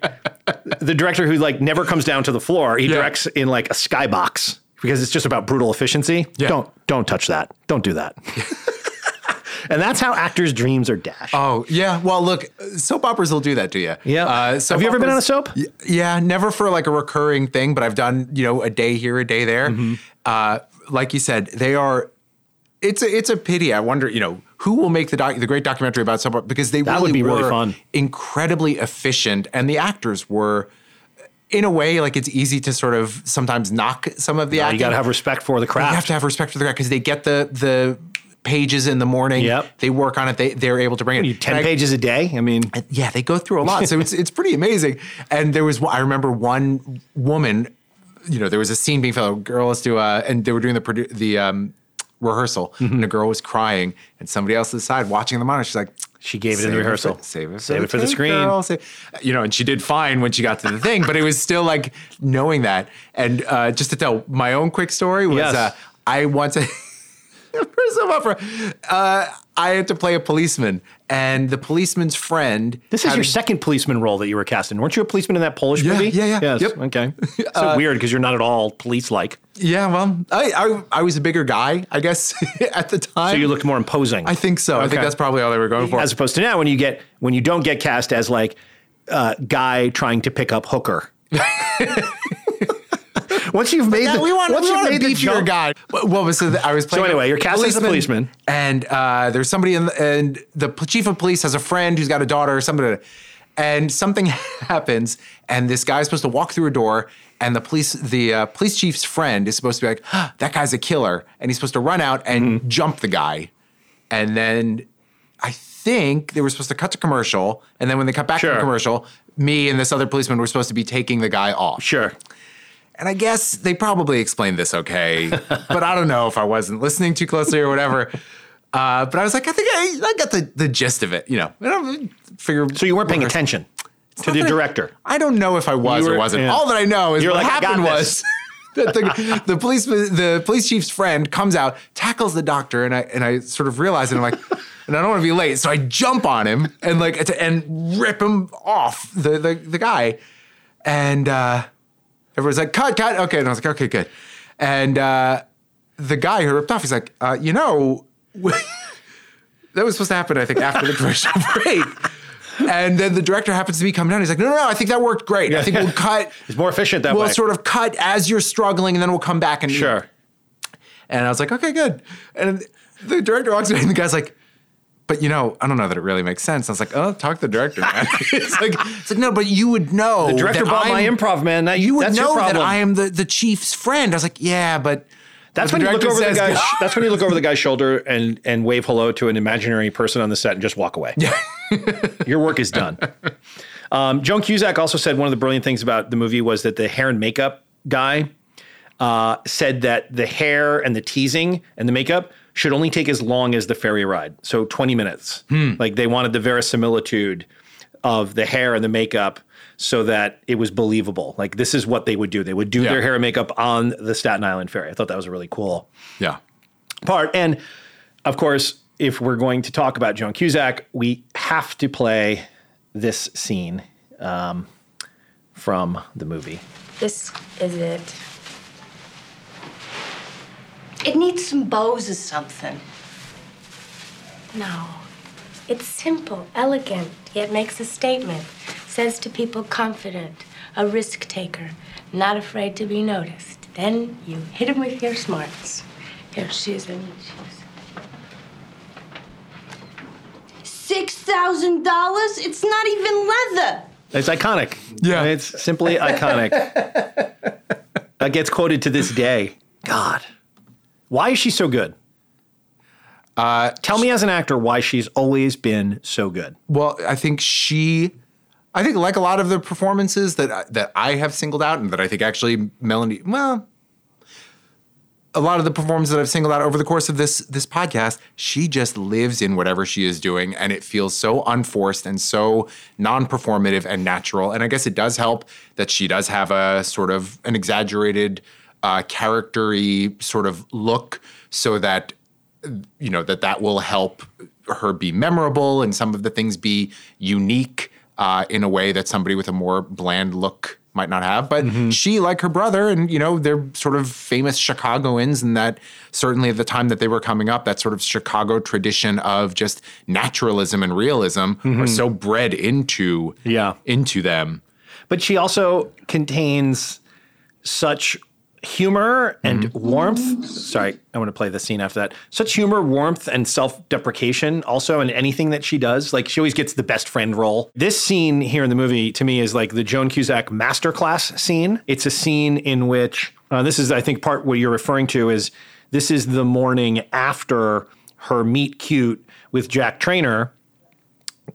The director who like never comes down to the floor. He Yeah. directs in like a skybox because it's just about brutal efficiency. Yeah. Don't don't touch that. Don't do that. and that's how actors' dreams are dashed. Oh yeah, well look, soap operas will do that to you. Yeah. Uh, Have you ever been on a soap? Y- Yeah, never for like a recurring thing, but I've done you know a day here, a day there. Mm-hmm. Uh, like you said, they are. It's a it's a pity. I wonder, you know, who will make the doc, the great documentary about soap opera because they That really would be were really fun. incredibly efficient, and the actors were. In a way, like it's easy to sort of sometimes knock some of the actors. you got to have respect for the craft. You have to have respect for the craft because they get the the pages in the morning. Yep. They work on it. They they're able to bring it. Ten I- pages a day. I mean, yeah, they go through a lot. So it's it's pretty amazing. And there was I remember one woman, you know, there was a scene being filmed. A girl was to uh, and they were doing the produ- the um, rehearsal, Mm-hmm. and a girl was crying, and somebody else to the side watching the monitor. She's like. She gave it in the rehearsal. for- save it, Save for it for the screen." girl. Save-" You know, and she did fine when she got to the thing, but it was still like knowing that. And uh, just to tell my own quick story was Yes. uh, I once for soap opera, uh, I had to play a policeman, and the policeman's friend. this is your a- second policeman role that you were cast in. Weren't you a policeman in that Polish Yeah, movie? yeah, yeah. Yes. Yep. Okay. So weird because you're not at all police-like. Yeah, well, I, I I was a bigger guy, I guess, at the time. So you looked more imposing. I think so. I think that's probably all they were going for. as opposed to now when you get when you don't get cast as like uh, guy trying to pick up hooker. once you've made Yeah, the, we want, once we you've want made the beefier jump, guy. What what was it? I was playing. So anyway, you're cast as a policeman. and uh, there's somebody in the, and the chief of police has a friend who's got a daughter or somebody, and something happens, and this guy's supposed to walk through a door, and the police the uh, police chief's friend is supposed to be like, "Ah, that guy's a killer, and he's supposed to run out and Mm-hmm. jump the guy, and then I think they were supposed to cut to commercial, and then when they cut back to Sure. the commercial, me and this other policeman were supposed to be taking the guy off. Sure. And I guess they probably explained this okay, but I don't know if I wasn't listening too closely or whatever. Uh, but I was like, I think I, I got the, the gist of it, you know. I figure. So you weren't paying attention to the that I- director. I don't know if I was were- or wasn't. yeah. All that I know is You're what like, happened was that the, the police the police chief's friend comes out, tackles the doctor, and I and I sort of realize it. I'm like, and I don't want to be late, so I jump on him and like and rip him off the the, the guy, and uh, everyone's like, cut, cut, okay, and I was like, okay, good, and uh, the guy who ripped off, he's like, uh, you know. That was supposed to happen, I think, after the commercial break. And then the director happens to be coming down. He's like, no, no, no, I think that worked great. I think we'll cut. It's more efficient that way. we'll sort of cut as you're struggling, and then we'll come back and Sure. And I was like, okay, good. And the director walks away, and the guy's like, but you know, I don't know that it really makes sense. I was like, oh, talk to the director, man. it's like, it's like, no, but you would know. The director bought my I'm- improv, man. That, You would know that. I am the, the chief's friend. I was like, yeah, but That's when you look over the says- guy's. that's when you look over the guy's shoulder and and wave hello to an imaginary person on the set and just walk away. Your work is done. Um, Joan Cusack also said one of the brilliant things about the movie was that the hair and makeup guy uh, said that the hair and the teasing and the makeup should only take as long as the ferry ride, so twenty minutes. Like they wanted the verisimilitude of the hair and the makeup so that it was believable. Like this is what they would do. They would do Yeah. their hair and makeup on the Staten Island ferry. I thought that was a really cool Yeah. part. And of course, if we're going to talk about Joan Cusack, we have to play this scene um, from the movie. This is it. It needs some bows or something. No. It's simple, elegant, yet makes a statement. Says to people confident, a risk taker, not afraid to be noticed. Then you hit him with your smarts. Here, she's in. She's. Six thousand dollars? It's not even leather. It's iconic. Yeah. It's simply iconic. that gets quoted to this day. God. Why is she so good? Uh, Tell me as an actor why she's always been so good. Well, I think she, I think like a lot of the performances that I- that I have singled out, and that I think actually Melanie, well, a lot of the performances that I've singled out over the course of this this podcast, she just lives in whatever she is doing, and it feels so unforced and so non-performative and natural. And I guess it does help that she does have a sort of an exaggerated, uh, charactery sort of look, so that you know that that will help her be memorable and some of the things be unique uh, in a way that somebody with a more bland look might not have. But she, like her brother, and you know, they're sort of famous Chicagoans, and that certainly at the time that they were coming up, that sort of Chicago tradition of just naturalism and realism are so bred into Yeah. into them. But she also contains such humor and warmth. Sorry, I want to play the scene after that. Such humor, warmth, and self deprecation also in anything that she does. Like she always gets the best friend role. This scene here in the movie to me is like the Joan Cusack masterclass scene. It's a scene in which uh, this is, I think, part what you're referring to is this is the morning after her meet cute with Jack Trainer.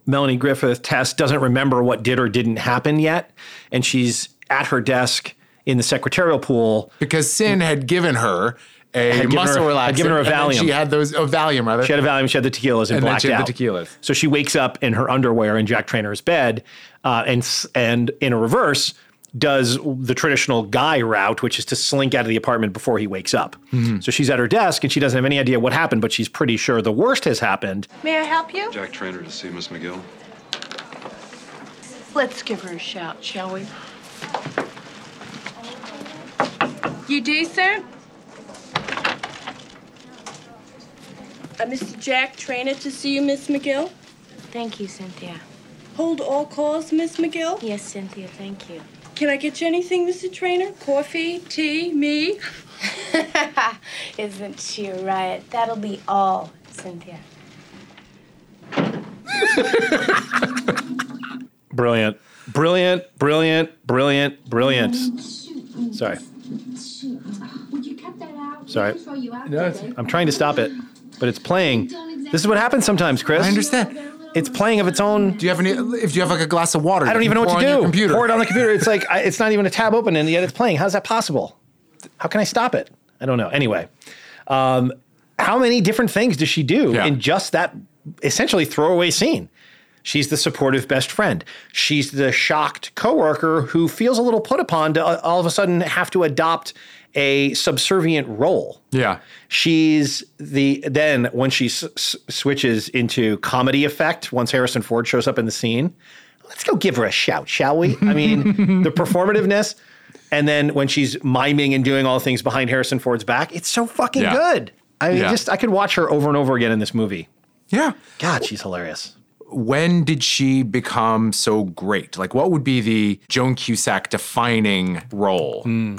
Melanie Griffith Tess doesn't remember what did or didn't happen yet, and she's at her desk in the secretarial pool. Because Cyn had given her a Had given muscle her- had relaxant. given her a and then Valium. She had those, oh, Valium rather. She had a Valium, she had the tequilas, and, And then blacked she had out. the tequilas. So she wakes up in her underwear in Jack Trainer's bed, uh, and and in a reverse does the traditional guy route, which is to slink out of the apartment before he wakes up. Mm-hmm. So she's at her desk and she doesn't have any idea what happened, but she's pretty sure the worst has happened. May I help you? Jack Trainer to see Miss McGill. Let's give her a shout, shall we? You decent? Uh, Mr. Jack Trainer to see you, Miss McGill. Thank you, Cynthia. Hold all calls, Miss McGill. Yes, Cynthia, thank you. Can I get you anything, Mr. Trainer? Coffee, tea, me? Isn't she a riot? That'll be all, Cynthia. Brilliant. Brilliant, brilliant, brilliant, brilliant. Sorry. Sorry. no. I'm trying to stop it, but it's playing. This is what happens sometimes, Chris. I understand. It's playing of its own. Do you have any? If you have like a glass of water, I don't even know what to pour on your do. Computer. Pour it on the computer. It's like I, it's not even a tab open, and yet it's playing. How's that possible? How can I stop it? I don't know. Anyway, um, how many different things does she do Yeah. in just that essentially throwaway scene? She's the supportive best friend. She's the shocked coworker who feels a little put upon to uh, all of a sudden have to adopt a subservient role. Yeah. She's the then when she s- switches into comedy effect once Harrison Ford shows up in the scene. Let's go give her a shout, shall we? I mean, the performativeness, and then when she's miming and doing all the things behind Harrison Ford's back, it's so fucking Yeah. good. I mean, Yeah. just I could watch her over and over again in this movie. Yeah. God, she's hilarious. When did she become so great? Like, what would be the Joan Cusack defining role? Hmm.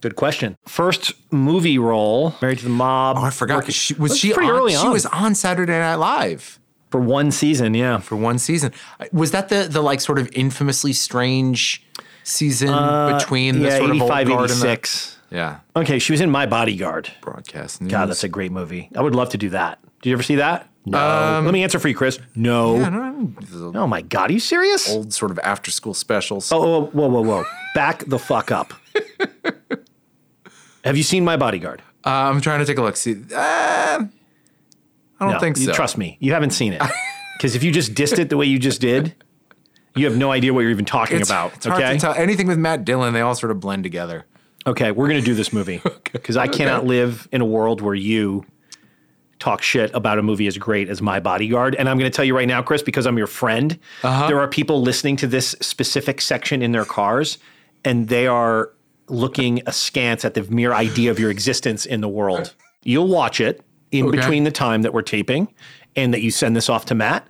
Good question. First movie role, Married to the Mob. Oh, I forgot. She, was she pretty on, early She was on Saturday Night Live for one season, yeah. for one season. Was that the the like sort of infamously strange season between the Uh, yeah, sort of old 85, guard and the yeah Okay, she was in My Bodyguard. broadcast news? God, that's a great movie. I would love to do that. Did you ever see that? No. Let me answer for you, Chris. No. Oh my God, are you serious? old sort of after school specials. Oh, whoa, whoa, whoa, whoa. Back the fuck up. Have you seen My Bodyguard? Uh, I'm trying to take a look. See, uh, I don't No, think you- so. Trust me, you haven't seen it. Because if you just dissed it the way you just did, You have no idea what you're even talking It's, about. it's hard okay. to tell. Anything with Matt Dillon, they all sort of blend together. Okay, we're gonna do this movie because I cannot live in a world where you talk shit about a movie as great as My Bodyguard. And I'm gonna tell you right now, Chris, because I'm your friend, there are people listening to this specific section in their cars, and they are looking askance at the mere idea of your existence in the world. You'll watch it in Okay. between the time that we're taping, and that you send this off to Matt.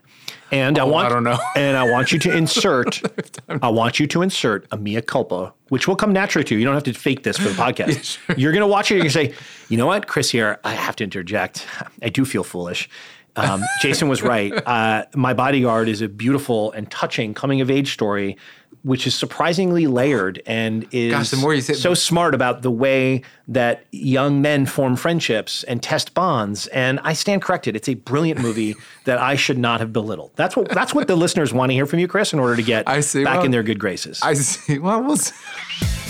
And I Oh, want I don't know. and I want you to insert I want you to insert a mea culpa, which will come naturally to you. You don't have to fake this for the podcast. You're gonna watch it, you're gonna say, you know what, Chris here, I have to interject. I do feel foolish. Um, Jason was right. Uh, My Bodyguard is a beautiful and touching coming of age story, which is surprisingly layered and is Gosh, the more you say- so smart about the way that young men form friendships and test bonds. And I stand corrected. It's a brilliant movie that I should not have belittled. That's what that's what the listeners want to hear from you, Chris, in order to get I see. back Well, in their good graces. I see. Well, we'll see.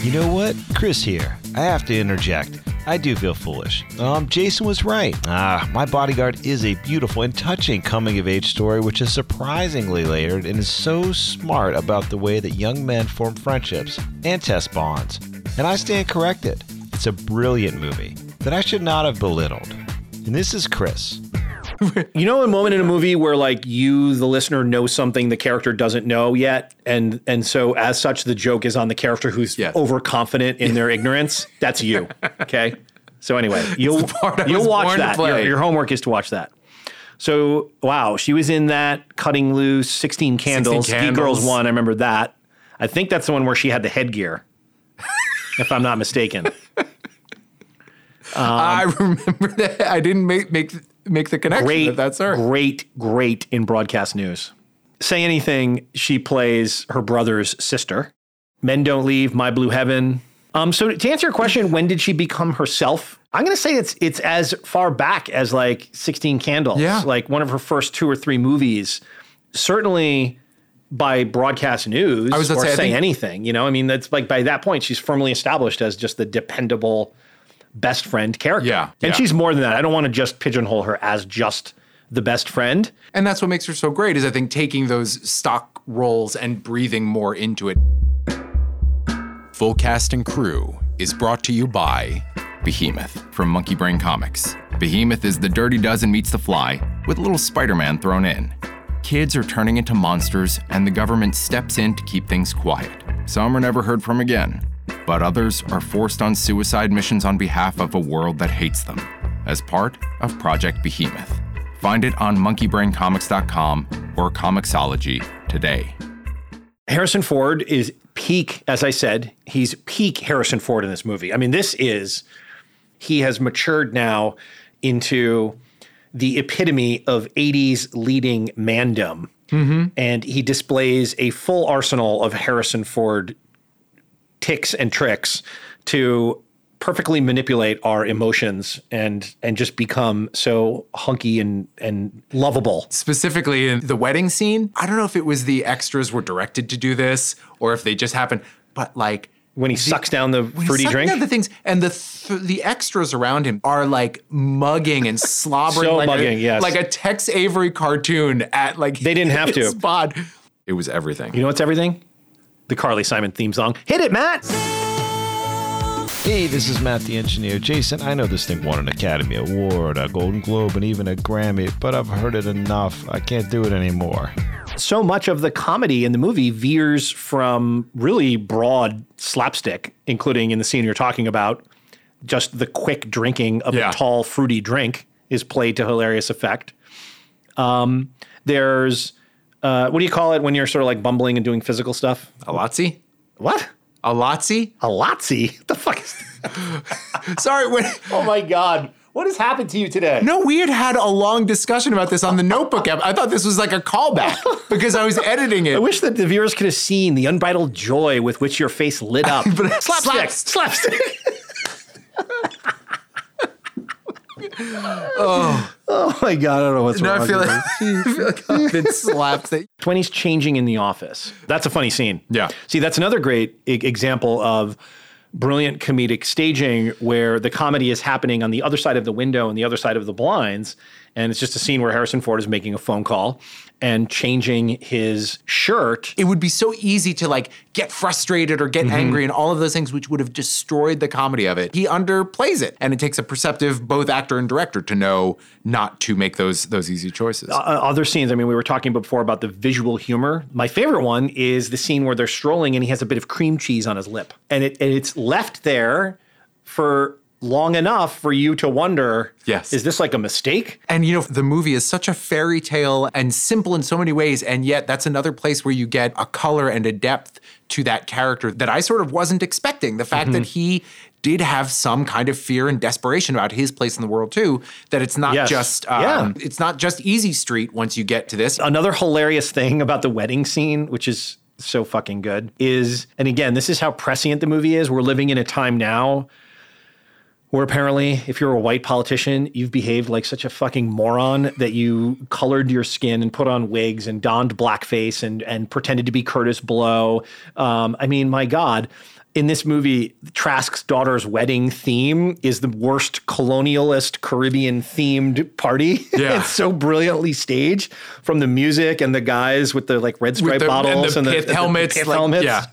You know what? Chris here. I have to interject. I do feel foolish. Um, Jason was right. Ah, My Bodyguard is a beautiful and touching coming of age story which is surprisingly layered and is so smart about the way that young men form friendships and test bonds. And I stand corrected. It's a brilliant movie that I should not have belittled. And this is Chris. you know, a moment in a movie where like you, the listener, know something the character doesn't know yet, and and so as such, the joke is on the character who's Yes. overconfident in their ignorance. That's you. Okay. So anyway, you'll you'll watch that. Your, your homework is to watch that. So wow, she was in that cutting loose, sixteen candles. Ski Candles. Girls one. I remember that. I think that's the one where she had the headgear, if I'm not mistaken. I remember that. I didn't make make make the connection. great, that that's her. great, great in broadcast news. Say anything, she plays her brother's sister. Men Don't Leave, My Blue Heaven. Um, so to answer your question, when did she become herself? I'm gonna say it's it's as far back as like 16 Candles. Yeah. Like one of her first two or three movies. Certainly by broadcast news I was or say, say anything. You know, I mean, that's like by that point, she's firmly established as just the dependable best friend character. Yeah, And yeah. she's more than that. I don't want to just pigeonhole her as just the best friend. And that's what makes her so great is I think taking those stock roles and breathing more into it. Full Cast and Crew is brought to you by Behemoth from Monkey Brain Comics. Behemoth is the Dirty Dozen meets the Fly with little Spider-Man thrown in. Kids are turning into monsters and the government steps in to keep things quiet. Some are never heard from again, but others are forced on suicide missions on behalf of a world that hates them as part of Project Behemoth. Find it on monkeybraincomics.com or Comixology today. Harrison Ford is peak, as I said, he's peak Harrison Ford in this movie. I mean, this is, he has matured now into the epitome of 80s leading mandom. Mm-hmm. And he displays a full arsenal of Harrison Ford ticks and tricks to perfectly manipulate our emotions and and just become so hunky and and lovable. Specifically in the wedding scene, I don't know if it was the extras were directed to do this or if they just happened, but like When he the- sucks down the when fruity sucking drink. down the things, and the th- the extras around him are like mugging and slobbering, So like mugging, a, yes. like a Tex Avery cartoon at like They didn't have to. Spot. It was everything. You know what's everything? The Carly Simon theme song. Hit it, Matt. Hey, this is Matt the Engineer. Jason, I know this thing won an Academy Award, a Golden Globe, and even a Grammy, but I've heard it enough. I can't do it anymore. So much of the comedy in the movie veers from really broad slapstick, including in the scene you're talking about. Just the quick drinking of Yeah. a tall, fruity drink is played to hilarious effect. Um, there's, uh, what do you call it when you're sort of like bumbling and doing physical stuff? A Lotzie? What? A Lotzie? A Lotzie? What the fuck is Sorry, when, Oh my God. What has happened to you today? no, we had had a long discussion about this on the Notebook app. I thought this was like a callback because I was editing it. I wish that the viewers could have seen the unbridled joy with which your face lit up. But- slapstick, Slap- slapstick. Oh. oh my god, I don't know what's No, wrong. I feel with like, me. I feel like I've been slapped. He's changing in the office. That's a funny scene. Yeah. See, that's another great example of brilliant comedic staging where the comedy is happening on the other side of the window and the other side of the blinds And it's just a scene where Harrison Ford is making a phone call and changing his shirt. It would be so easy to like get frustrated or get Mhm. angry and all of those things, which would have destroyed the comedy of it. He underplays it, and it takes a perceptive both actor and director to know not to make those those easy choices. Uh, other scenes, I mean, we were talking before about the visual humor. My favorite one is the scene where they're strolling and he has a bit of cream cheese on his lip. And, it, and it's left there for long enough for you to wonder Yes. is this like a mistake? And you know, the movie is such a fairy tale and simple in so many ways. And yet, that's another place where you get a color and a depth to that character that I sort of wasn't expecting. The fact that he did have some kind of fear and desperation about his place in the world too. That it's not Yes. just um, Yeah. it's not just easy street once you get to this. Another hilarious thing about the wedding scene, which is so fucking good, is, and again, this is how prescient the movie is. We're living in a time now where apparently, if you're a white politician, you've behaved like such a fucking moron that you colored your skin and put on wigs and donned blackface and and pretended to be Kurtis Blow. Um, I mean, my God. In this movie, Trask's daughter's wedding theme is the worst colonialist Caribbean themed party. Yeah. it's so brilliantly staged from the music and the guys with the like red stripe the- and bottles the pith helmets, pith like, helmets yeah.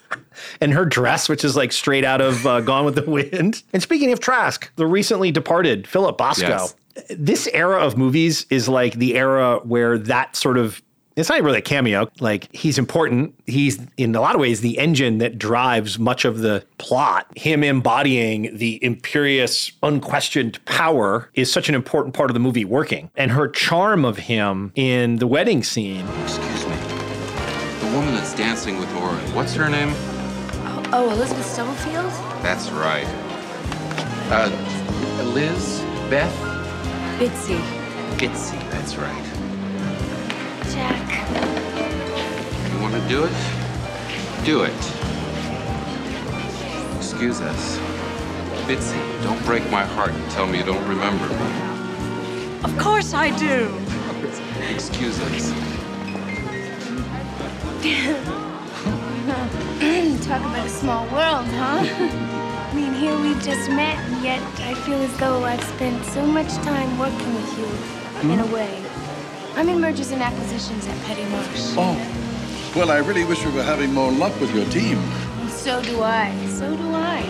and her dress, which is like straight out of uh, Gone with the Wind. And speaking of Trask, the recently departed Philip Bosco. Yes. This era of movies is like the era where that sort of it's not really a cameo. Like he's important. He's in a lot of ways the engine that drives much of the plot. Him embodying the imperious, unquestioned power is such an important part of the movie working. And her charm of him in the wedding scene. Excuse me. The woman that's dancing with Oren, what's her name? Oh, Elizabeth Stubblefield? That's right. Uh, Liz? Beth? Bitsy. Bitsy, that's right. Jack. You want to do it? Do it. Excuse us. Bitsy, don't break my heart and tell me you don't remember me. Of course I do. Excuse us. Talk about a small world, huh? I mean, here we've just met, and yet I feel as though I've spent so much time working with you, in a hmm? way. I'm in mergers and acquisitions at Petty Marsh. Oh, well, I really wish we were having more luck with your team. So do I. So do I.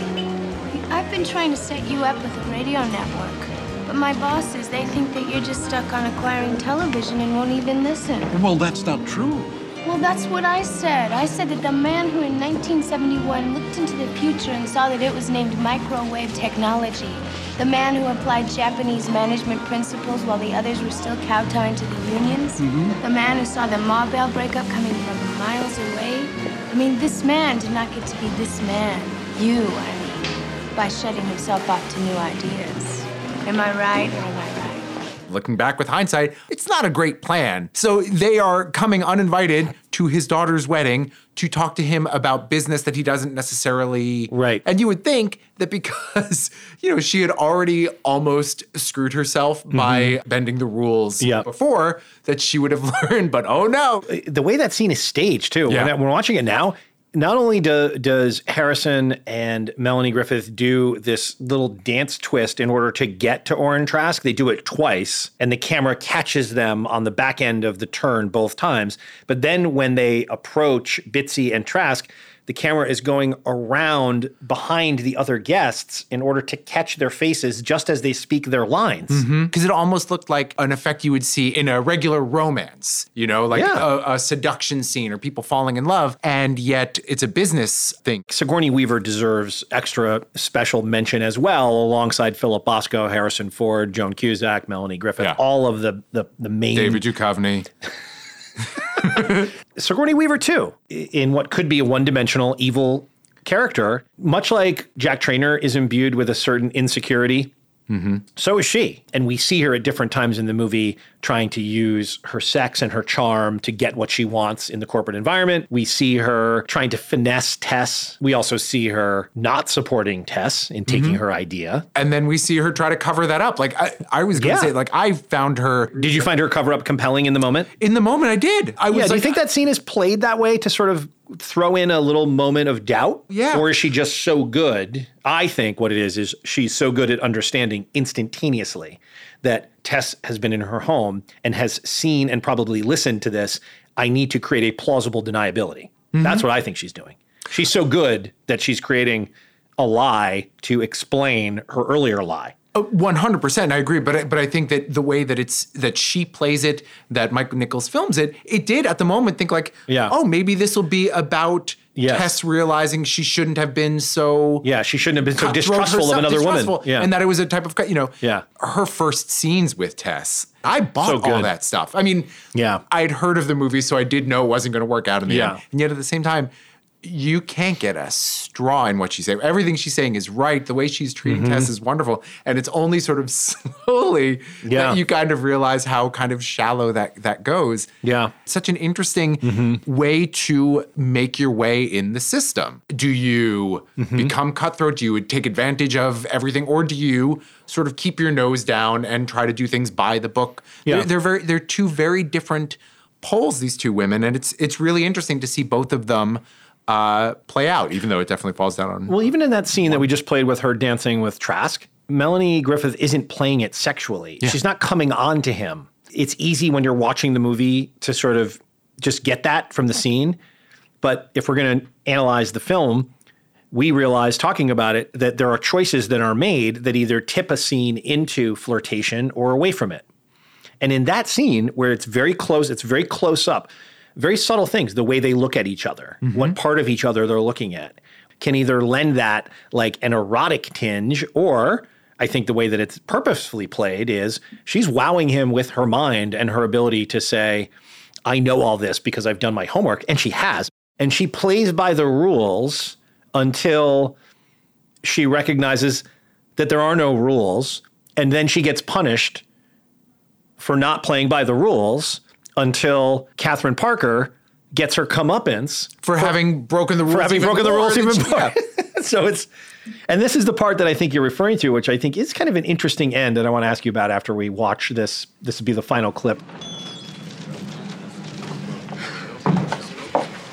I've been trying to set you up with a radio network. But my bosses, they think that you're just stuck on acquiring television and won't even listen. Well, that's not true. Well, that's what I said. I said that the man who in 1971 looked into the future and saw that it was named microwave technology, the man who applied Japanese management principles while the others were still kowtowing to the unions, Mhm. the man who saw the Ma Bell breakup coming from miles away. I mean, this man did not get to be this man, you, I mean, by shutting himself off to new ideas. Am I right or am I right? Looking back with hindsight, it's not a great plan. So they are coming uninvited to his daughter's wedding to talk to him about business that he doesn't necessarily. Right. And you would think that because, you know, she had already almost screwed herself mm-hmm. by bending the rules before, that she would have learned, but oh no. the way that scene is staged too. Yeah. When, when we're watching it now, not only do, does Harrison and Melanie Griffith do this little dance twist in order to get to Oren Trask, they do it twice, and the camera catches them on the back end of the turn both times. But then when they approach Bitsy and Trask, the camera is going around behind the other guests in order to catch their faces just as they speak their lines. Mm-hmm. Because it almost looked like an effect you would see in a regular romance, you know, like Yeah. a, a seduction scene or people falling in love, and yet it's a business thing. Sigourney Weaver deserves extra special mention as well, alongside Philip Bosco, Harrison Ford, Joan Cusack, Melanie Griffith, all of the the, the main David Duchovny. Sigourney Weaver too, in what could be a one-dimensional evil character, much like Jack Trainer is imbued with a certain insecurity. So is she. And we see her at different times in the movie trying to use her sex and her charm to get what she wants in the corporate environment. We see her trying to finesse Tess. We also see her not supporting Tess in taking Mhm. her idea. And then we see her try to cover that up. Like I, I was going to Yeah. say, like I found her. Did you find her cover up compelling in the moment? In the moment, I did. I was yeah, like, do you think that scene is played that way to sort of throw in a little moment of doubt? Yeah. Or is she just so good? I think what it is is she's so good at understanding instantaneously that Tess has been in her home and has seen and probably listened to this. I need to create a plausible deniability. Mm-hmm. That's what I think she's doing. She's so good that she's creating a lie to explain her earlier lie. Oh, one hundred percent, I agree. But I- but I think that the way that it's that she plays it, that Michael Nichols films it, it did at the moment think like, Yeah. oh, maybe this will be about Yes. Tess realizing she shouldn't have been so Yeah, she shouldn't have been so distrustful of herself, another woman. Yeah. and that it was a type of you know, Yeah. her first scenes with Tess. I bought So all that stuff. I mean, Yeah. I had heard of the movie, so I did know it wasn't going to work out in the Yeah. end. And yet at the same time, you can't get a straw in what she's saying. Everything she's saying is right. The way she's treating Mm-hmm. Tess is wonderful. And it's only sort of slowly Yeah. that you kind of realize how kind of shallow that that goes. Yeah. Such an interesting Mm-hmm. way to make your way in the system. Do you Mm-hmm. become cutthroat? Do you take advantage of everything? Or do you sort of keep your nose down and try to do things by the book? Yeah. They're, they're very they're two very different poles, these two women, and it's it's really interesting to see both of them uh, play out, even though it definitely falls down on Well, even in that scene that we just played with her dancing with Trask, Melanie Griffith isn't playing it sexually. She's not coming on to him. It's easy when you're watching the movie to sort of just get that from the scene. But if we're going to analyze the film, we realize talking about it that there are choices that are made that either tip a scene into flirtation or away from it. And in that scene where it's very close, it's very close up, very subtle things, the way they look at each other, mm-hmm. what part of each other they're looking at, can either lend that like an erotic tinge or I think the way that it's purposefully played is she's wowing him with her mind and her ability to say, I know all this because I've done my homework. And she has. And she plays by the rules until she recognizes that there are no rules. And then she gets punished for not playing by the rules until Catherine Parker gets her comeuppance for, having broken the rules. for having even broken the more rules even more. yeah. so it's, and this is the part that I think you're referring to, which I think is kind of an interesting end that I want to ask you about after we watch this. This will be the final clip.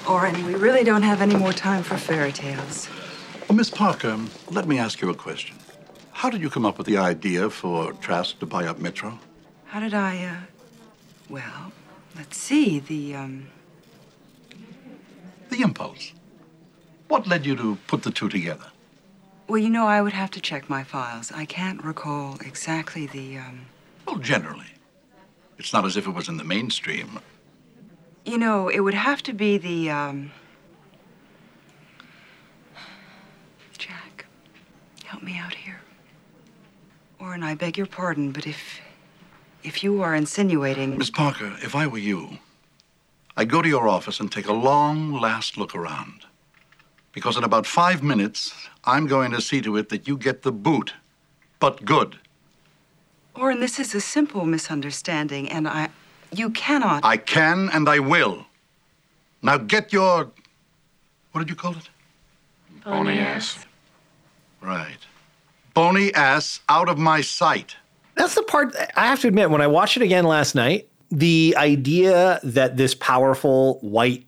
Oren, we really don't have any more time for fairy tales. Well, Miss Parker, let me ask you a question. How did you come up with the idea for Trask to buy up Metro? How did I, uh, well, let's see, the, um, The impulse. What led you to put the two together? well, you know, I would have to check my files. I can't recall exactly the, um, Well, generally. It's not as if it was in the mainstream. you know, it would have to be the, um, Jack, help me out here. Oren, I beg your pardon, but if, if you are insinuating. Miss Parker, if I were you, I'd go to your office and take a long last look around. Because in about five minutes, I'm going to see to it that you get the boot, but good. Oren, this is a simple misunderstanding, and I. You cannot. I can and I will. Now get your. What did you call it? Bony ass. Right. Bony ass out of my sight. That's the part I have to admit, when I watched it again last night, the idea that this powerful white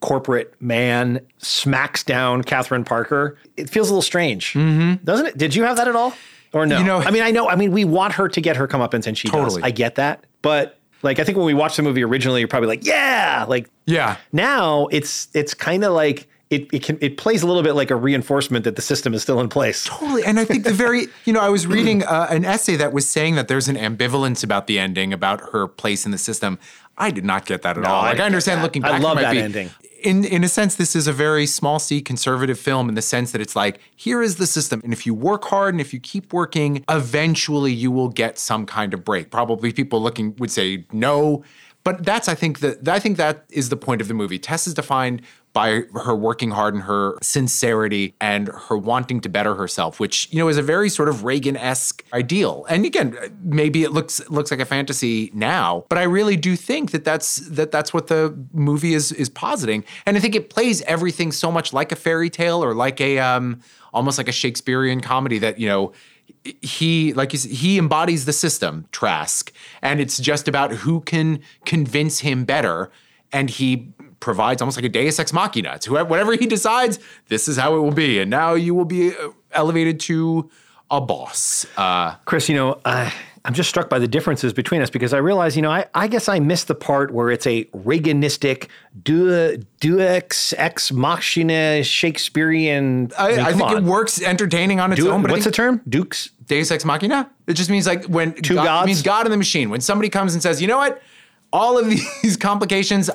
corporate man smacks down Catherine Parker, it feels a little strange, mm-hmm. doesn't it? Did you have that at all? Or no? You know- I mean, I know, I mean, we want her to get her comeuppance and she Totally. does. I get that. But like, I think when we watched the movie originally, you're probably like, yeah, like Yeah. now it's, it's kind of like, it, it can, it plays a little bit like a reinforcement that the system is still in place. Totally. And I think the very, you know, I was reading uh, an essay that was saying that there's an ambivalence about the ending, about her place in the system. I did not get that at No, all. I Like, I understand looking I back. it love that be- ending. In, in a sense, this is a very small c conservative film in the sense that it's like, here is the system. And if you work hard and if you keep working, eventually you will get some kind of break. Probably people looking would say no. But that's, I think, that I think that is the point of the movie. Tess is defined by her working hard and her sincerity and her wanting to better herself, which you know is a very sort of Reagan-esque ideal. And again, maybe it looks looks like a fantasy now, but I really do think that that's that that's what the movie is is positing. And I think it plays everything so much like a fairy tale or like a um, almost like a Shakespearean comedy that you know he like you said, he embodies the system trask and it's just about who can convince him better and he provides almost like a deus ex machina it's whoever whatever he decides this is how it will be and now you will be uh, elevated to a boss uh Chris, you know, I I'm just struck by the differences between us because I realize, you know, I, I guess I missed the part where it's a Reaganistic, du, duex ex machina Shakespearean. I, mean, I think it works entertaining on its Du- own. But I what's the term? Dukes? Deus ex machina. It just means like when Two God, gods? It means God in the machine. When somebody comes and says, you know what, all of these complications,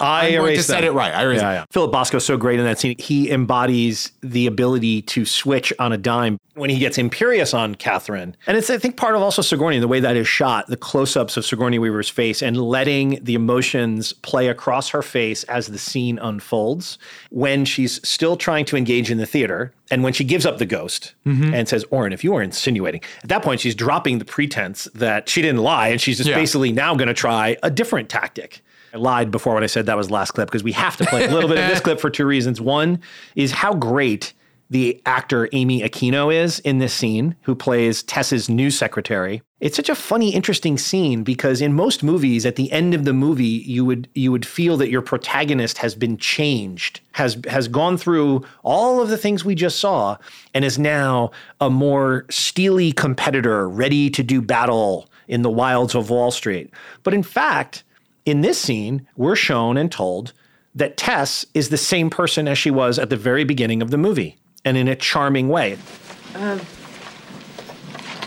I I'm going to set it right. I erase yeah, yeah. Philip Bosco's so great in that scene. He embodies the ability to switch on a dime when he gets imperious on Catherine. And it's, I think, part of also Sigourney, the way that is shot, the close ups of Sigourney Weaver's face and letting the emotions play across her face as the scene unfolds when she's still trying to engage in the theater. And when she gives up the ghost Mm-hmm. and says, Oren, if you are insinuating, at that point, she's dropping the pretense that she didn't lie. And she's just Yeah. basically now going to try a different tactic. I lied before when I said that was the last clip because we have to play a little bit of this clip for two reasons. One is how great the actor Amy Aquino is in this scene, who plays Tess's new secretary. It's such a funny, interesting scene because in most movies, at the end of the movie, you would you would feel that your protagonist has been changed, has has gone through all of the things we just saw, and is now a more steely competitor, ready to do battle in the wilds of Wall Street. But in fact, in this scene, we're shown and told that Tess is the same person as she was at the very beginning of the movie, and in a charming way. Um,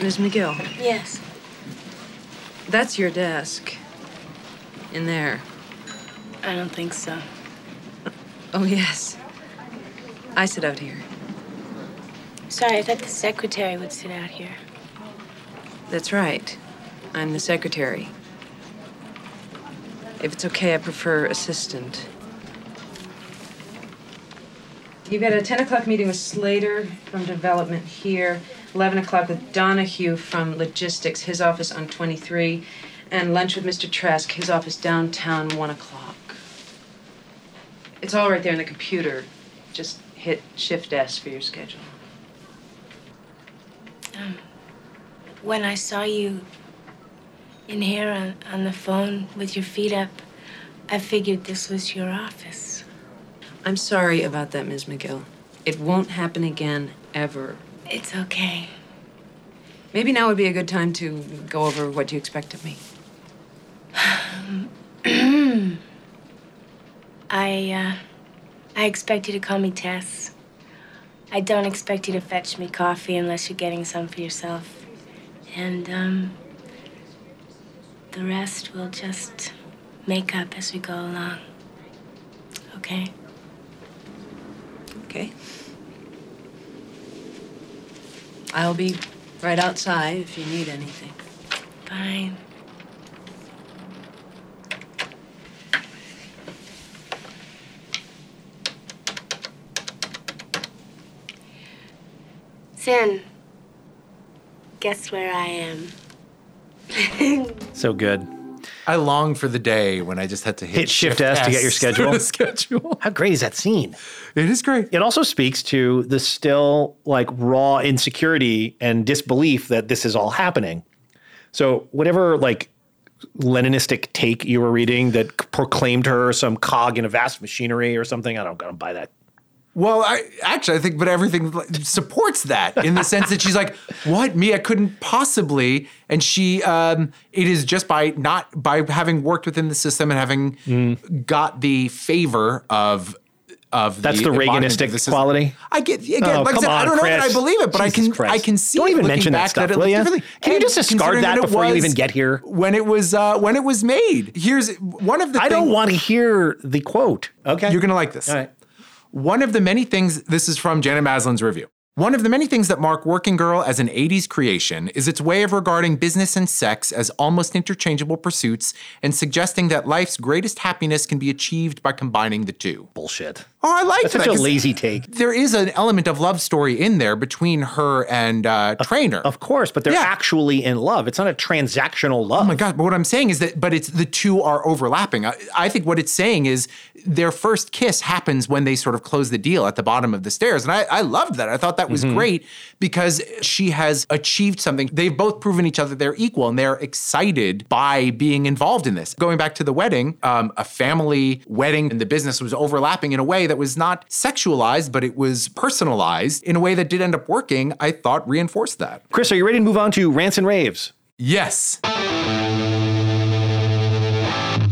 Ms. McGill, Yes. that's your desk. In there. I don't think so. Oh, yes. I sit out here. Sorry, I thought the secretary would sit out here. That's right. I'm the secretary. If it's okay, I prefer assistant. You've got a 10 o'clock meeting with Slater from development here, 11 o'clock with Donahue from logistics, his office on 23, and lunch with Mr. Trask, his office downtown, 1 o'clock. It's all right there in the computer. Just hit Shift S for your schedule. Um, when I saw you in here on, on the phone with your feet up, I figured this was your office. I'm sorry about that, Ms. McGill. It won't happen again, ever. It's okay. Maybe now would be a good time to go over what you expect of me. I, uh, I expect you to call me Tess. I don't expect you to fetch me coffee unless you're getting some for yourself. And, um, the rest we'll just make up as we go along. Okay? Okay. I'll be right outside if you need anything. Fine. Cyn, guess where I am? So good. I long for the day when I just had to hit, Hit Shift S to get your schedule. schedule. How great is that scene? It is great. It also speaks to the still like raw insecurity and disbelief that this is all happening. So whatever like Leninistic take you were reading that proclaimed her some cog in a vast machinery or something, I don't, I don't buy that. Well, I actually I think, but everything supports that in the sense that she's like, "What me? I couldn't possibly." And she, um, it is just by not by having worked within the system and having got the favor of of That's the embodiment Reaganistic the quality? I get again, Oh, like I said, I don't know that I believe it, but I can Christ. I can see. Don't even mention that stuff, it will differently. Can you just discard that it before you even get here? When it was uh, when it was made. Here's one of the. I don't want to hear the quote. Okay. You're going to like this. All right. One of the many things, this is from Janet Maslin's review. One of the many things that mark Working Girl as an 80s creation is its way of regarding business and sex as almost interchangeable pursuits and suggesting that life's greatest happiness can be achieved by combining the two. Bullshit. Oh, I like That's that. such a lazy take. There is an element of love story in there between her and uh, Trainer. Of course, but they're Yeah. actually in love. It's not a transactional love. Oh my God. But what I'm saying is that, but it's the two are overlapping. I, I think what it's saying is their first kiss happens when they sort of close the deal at the bottom of the stairs. And I, I loved that. I thought that was Mm-hmm. great because she has achieved something. They've both proven each other they're equal and they're excited by being involved in this. Going back to the wedding, um, a family wedding and the business was overlapping in a way that was not sexualized, but it was personalized in a way that did end up working, I thought reinforced that. Chris, are you ready to move on to rants and raves? Yes.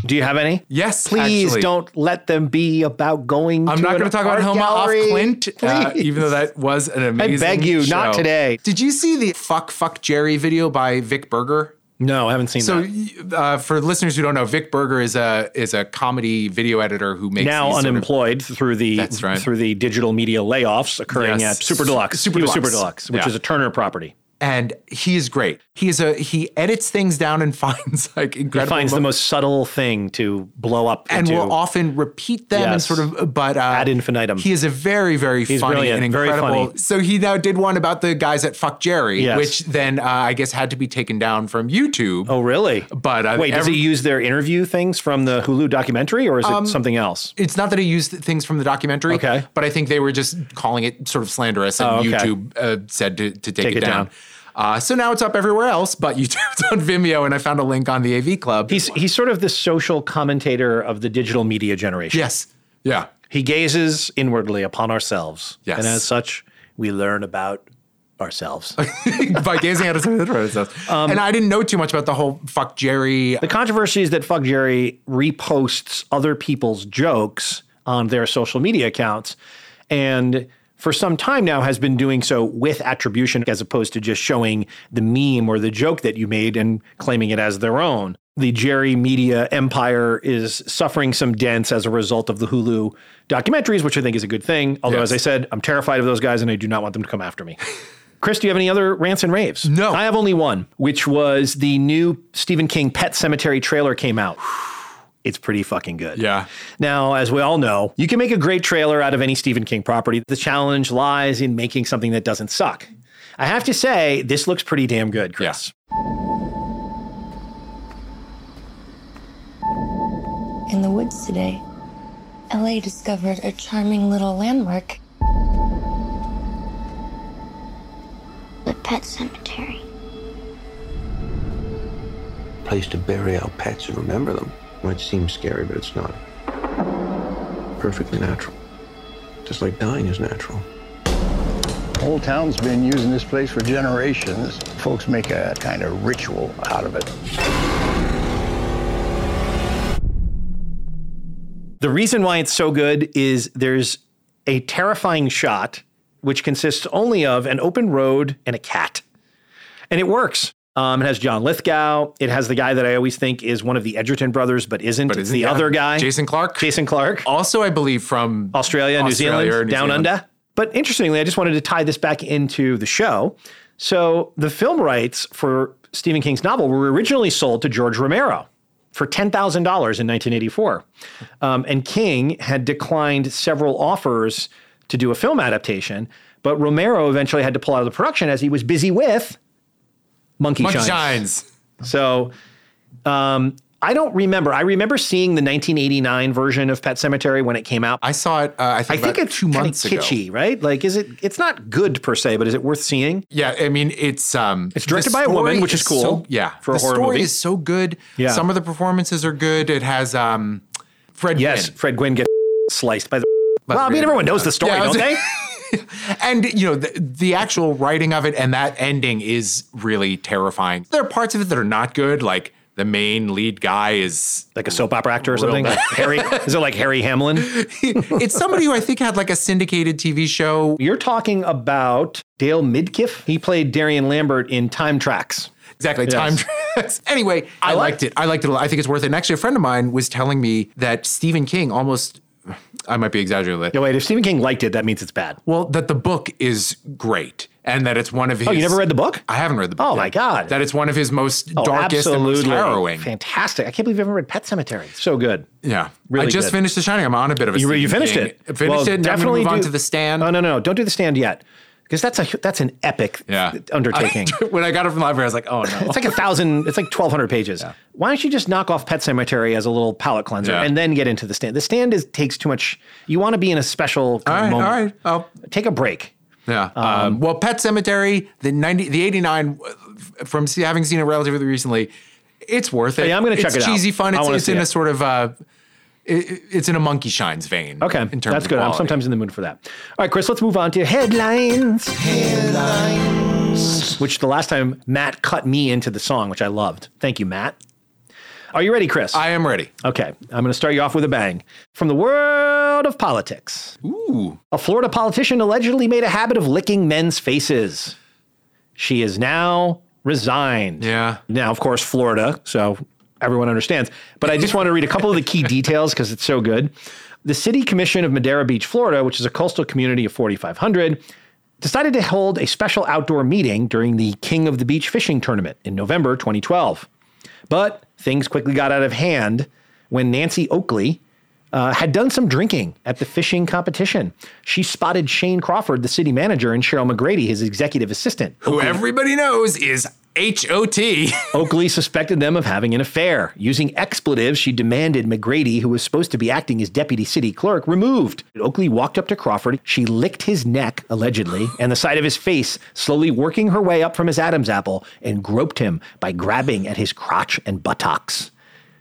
Do you have any? Yes. Please actually. don't let them be about going. I'm not going to talk about Hilma af. Klint, uh, even though that was an amazing. I beg you, not today. Did you see the "Fuck Fuck Jerry" video by Vic Berger? No, I haven't seen that. So, uh, for listeners who don't know, Vic Berger is a is a comedy video editor who makes Now these sort of- unemployed through the right. through the digital media layoffs occurring Yes. at Super Deluxe. Super Deluxe. Super Deluxe, which Yeah. is a Turner property. And he is great. He is a he edits things down and finds like incredible. He finds the most subtle thing to blow up and into. will often repeat them and sort of but uh, Ad infinitum. He is a very very He's funny brilliant, and very incredible. funny. So he now did one about the guys at Fuck Jerry, Yes. which then uh, I guess had to be taken down from YouTube. oh, really? But uh, Wait, does he use their interview things from the Hulu documentary, or is it something else? It's not that he used things from the documentary, Okay. but I think they were just calling it sort of slanderous, and Oh, okay. YouTube uh, said to, to take, Take it, it down. down. Uh, so now it's up everywhere else, but YouTube's on Vimeo, and I found a link on the AV Club. He's he's sort of the social commentator of the digital media generation. yes, yeah, He gazes inwardly upon ourselves. Yes. And as such, we learn about ourselves. by gazing at ourselves. Um, and I didn't know too much about the whole fuck Jerry. the controversy is that Fuck Jerry reposts other people's jokes on their social media accounts. And for some time now has been doing so with attribution as opposed to just showing the meme or the joke that you made and claiming it as their own. The Jerry media empire is suffering some dents as a result of the Hulu documentaries, which I think is a good thing. Although, Yes. as I said, I'm terrified of those guys and I do not want them to come after me. Chris, do you have any other rants and raves? No. I have only one, which was the new Stephen King Pet Sematary trailer came out. It's pretty fucking good. Yeah. Now, as we all know, you can make a great trailer out of any Stephen King property. The challenge lies in making something that doesn't suck. I have to say, this looks pretty damn good, Chris. In the woods today, Ellie discovered a charming little landmark. The pet cemetery. place to bury our pets and remember them. Might seem scary, but it's not. Perfectly natural. Just like dying is natural. Whole town's been using this place for generations. Folks make a kind of ritual out of it. The reason why it's so good is there's a terrifying shot which consists only of an open road and a cat. And it works. Um, it has John Lithgow. It has the guy that I always think is one of the Edgerton brothers, but isn't. But it's isn't- the yeah. other guy. Jason Clarke. Jason Clarke. Also, I believe from Australia, New Zealand, New down Zealand. under. But interestingly, I just wanted to tie this back into the show. So the film rights for Stephen King's novel were originally sold to George Romero for $10,000 in 1984. Um, and King had declined several offers to do a film adaptation, but Romero eventually had to pull out of the production as he was busy with Monkey, Monkey Shines. Shines. So um, I don't remember. I remember seeing the 1989 version of Pet Sematary when it came out. I saw it. Uh, I think, I think it's two months ago. kitschy, right? Like, is it? It's not good per se, but is it worth seeing? Yeah, I mean it's um It's directed by a woman, which is cool so- yeah, for a the horror story movie. is so good. Yeah. some of the performances are good. It has um Fred. Yes, Gwynne. Fred Gwynne gets sliced by the. By well, I mean, everyone knows the story, Yeah, don't they? and you know the, the actual writing of it and that ending is really terrifying. There are parts of it that are not good, like the main lead guy is like a soap opera actor or something. Like Harry, is it like Harry Hamlin? it's somebody who I think had like a syndicated TV show. You're talking about Dale Midkiff. He played Darien Lambert in Time Trax. Exactly, Yes. time trax. Anyway, I, liked it. I liked it a lot. I think it's worth it. And actually, a friend of mine was telling me that Stephen King almost, I might be exaggerating. little. No, wait. If Stephen King liked it, that means it's bad. Well, that the book is great and that it's one of his. Oh, you never read the book? I haven't read the book. Oh yet. my God. That it's one of his most Oh, darkest and most absolutely. harrowing. Fantastic. I can't believe you haven't read Pet Sematary. So good. Yeah, Really I just good. finished The Shining. I'm on a bit of a. You, you finished King. it. Finished Well, it. And I'm definitely move on to the stand. Oh, no, no, no. Don't do the stand yet. Because that's a that's an epic Yeah. undertaking. when I got it from the library, I was like, oh no. It's like a thousand. It's like twelve hundred pages. Why don't you just knock off Pet Sematary as a little palate cleanser Yeah. and then get into the stand? The stand is takes too much. You want to be in a special all right, moment. all right. I'll, Take a break. yeah. Um, well, Pet Sematary, the ninety, the eighty nine, from having seen it relatively recently, it's worth it. Yeah, I'm gonna check it's it out. Cheesy fun. It's, it's in it. a sort of. Uh, it, it's in a monkey shines vein. Okay, in terms that's of good. I'm sometimes in the mood for that. All right, Chris. Let's move on to headlines. Headlines. Which the last time Matt cut me into the song, which I loved. Thank you, Matt. Are you ready, Chris? I am ready. Okay, I'm going to start you off with a bang. From the world of politics. Ooh. A Florida politician allegedly made a habit of licking men's faces. She is now resigned. Yeah. Now, of course, Florida, so everyone understands. But I just want to read a couple of the key details because it's so good. The City Commission of Madeira Beach, Florida, which is a coastal community of 4,500, decided to hold a special outdoor meeting during the King of the Beach fishing tournament in November 2012. But things quickly got out of hand when Nancy Oakley uh, had done some drinking at the fishing competition. She spotted Shane Crawford, the city manager, and Cheryl McGrady, his executive assistant. Who everybody knows is H.O.T. Oakley suspected them of having an affair. Using expletives, she demanded McGrady, who was supposed to be acting as deputy city clerk, removed. Oakley walked up to Crawford. She licked his neck, allegedly, and the side of his face, slowly working her way up from his Adam's apple, and groped him by grabbing at his crotch and buttocks.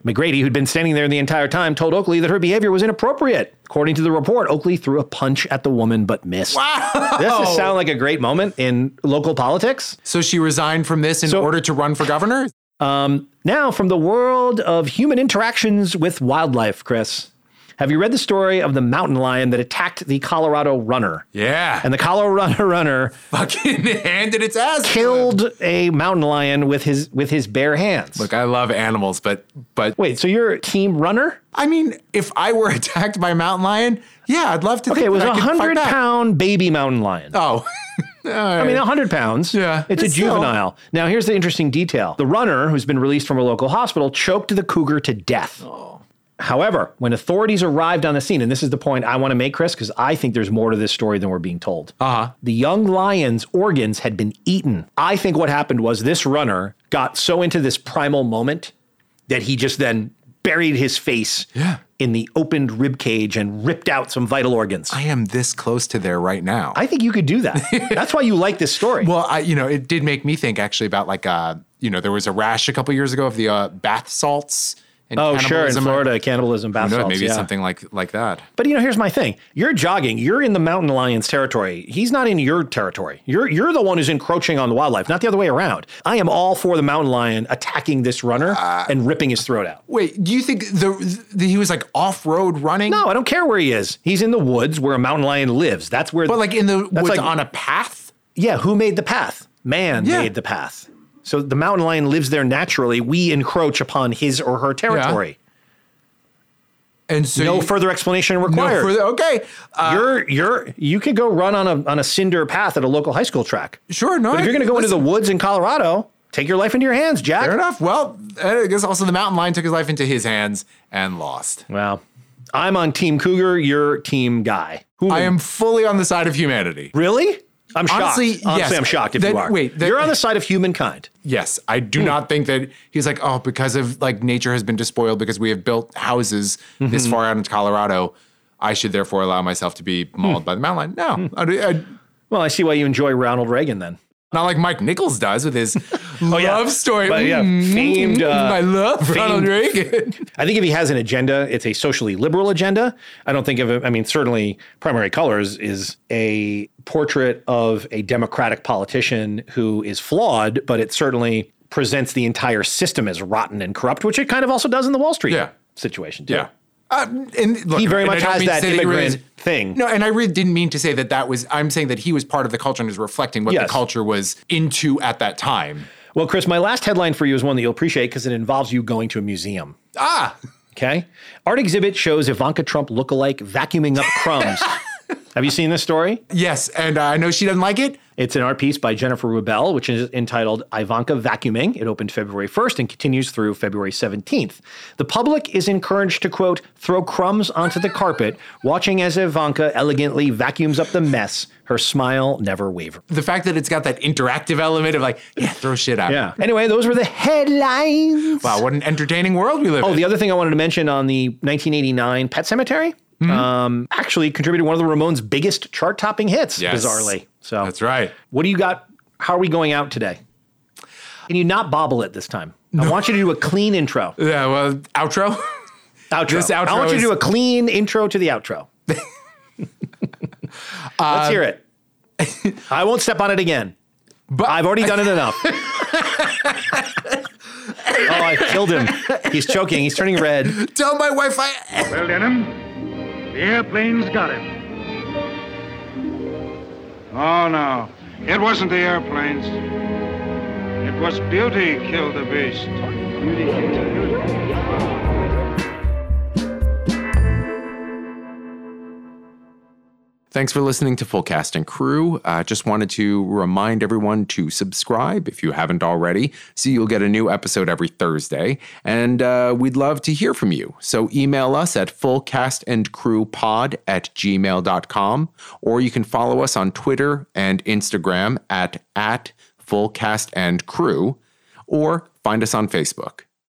McGrady, who'd been standing there the entire time, told Oakley that her behavior was inappropriate. According to the report, Oakley threw a punch at the woman but missed. Wow! Does this sound like a great moment in local politics? So she resigned from this in order to run for governor? Um, now, from the world of human interactions with wildlife, Chris. Have you read the story of the mountain lion that attacked the Colorado runner? Yeah. And the Colorado runner fucking handed its ass. Killed a mountain lion with his with his bare hands. Look, I love animals, but but wait, so you're a team runner? I mean, if I were attacked by a mountain lion, yeah, I'd love to. Okay, it was a I could fight hundred pound baby mountain lion. Oh. I mean, 100 pounds. Yeah. It's a It's still- juvenile. Now, here's the interesting detail the runner, who's been released from a local hospital, choked the cougar to death. Oh. However, when authorities arrived on the scene, and this is the point I want to make, Chris, because I think there's more to this story than we're being told. Uh huh. The young lion's organs had been eaten. I think what happened was this runner got so into this primal moment that he just then buried his face Yeah. in the opened rib cage and ripped out some vital organs. I am this close to there right now. I think you could do that. That's why you like this story. Well, I, you know, it did make me think actually about like, uh, you know, there was a rash a couple years ago of the uh, bath salts. Oh, sure, in. Florida, cannibalism, bath knows, salts. maybe yeah. something like like that. But you know, here's my thing. You're jogging. You're in the mountain lion's territory. He's not in your territory. You're you're the one who's encroaching on the wildlife, not the other way around. I am all for the mountain lion attacking this runner Uh, and ripping his throat out. Wait, do you think the, the he was like off road running? No, I don't care where he is. He's in the woods where a mountain lion lives. That's where. But like in the woods like- on a path. yeah, who made the path? Man Yeah. made the path. So the mountain lion lives there naturally. We encroach upon his or her territory. And so no you- further explanation no required. further. Okay, uh, you're you're you could go run on a on a cinder path at a local high school track. sure. No, But if you're going to go into the woods in Colorado, take your life into your hands, Jack. Fair enough. Well, I guess also the mountain lion took his life into his hands and lost. Well, I'm on Team Cougar. You're Team Guy. Who I am fully on the side of humanity. really. I'm shocked. Honestly, Honestly, yes. I'm shocked if That- you are. wait, that- you're on the side of humankind. Yes, I do Hmm. not think that he's like, oh, because of like nature has been despoiled because we have built houses this Mhm. far out into Colorado. I should therefore allow myself to be mauled by the mountain lion. No, I, I- Well, I see why you enjoy Ronald Reagan then. not like Mike Nichols does with his Oh, yeah. love story. But, yeah, Mm, famed, uh, I love Ronald Reagan. I think if he has an agenda, it's a socially liberal agenda. I don't think of it. I mean, certainly, Primary Colors is a portrait of a Democratic politician who is flawed, but it certainly presents the entire system as rotten and corrupt, which it kind of also does in the Wall Street Yeah. situation. Too. Yeah. Uh, and look, He very much has that immigrant really- thing. No, and I really didn't mean to say that that was. I'm saying that he was part of the culture and is reflecting what Yes. the culture was into at that time. Well, Chris, my last headline for you is one that you'll appreciate because it involves you going to a museum. Ah, Okay. Art exhibit shows Ivanka Trump lookalike vacuuming up crumbs. Have you seen this story? yes, and uh, I know she doesn't like it. It's an art piece by Jennifer Rubell, which is entitled Ivanka Vacuuming. It opened February 1st and continues through February 17th. The public is encouraged to, quote, throw crumbs onto the carpet, watching as Ivanka elegantly vacuums up the mess. Her smile never wavers. The fact that it's got that interactive element of like, yeah, throw shit out. Yeah. Anyway, those were the headlines. Wow, what an entertaining world we live Oh, in. Oh, the other thing I wanted to mention on the 1989 Pet Sematary um, actually contributed one of the Ramones' biggest chart topping hits, Yes. bizarrely. So That's right. What do you got? How are we going out today? Can you not bobble it this time? I want you to do a clean intro. Yeah, well, outro. Outro. This outro I want you to do a clean intro to the outro. Let's hear um, it. I won't step on it again. But I've already done it enough. oh, I killed him. He's choking. He's turning red. Tell my wife I. Well, Denham, the airplane's got him. Oh, no. It wasn't the airplanes. It was beauty killed the beast. Beauty killed the Thanks for listening to Full Cast and Crew. Uh, just wanted to remind everyone to subscribe if you haven't already, so you'll get a new episode every Thursday. And uh, we'd love to hear from you. So email us at fullcastandcrewpod at gmail.com, or you can follow us on Twitter and Instagram at, at fullcastandcrew, or find us on Facebook.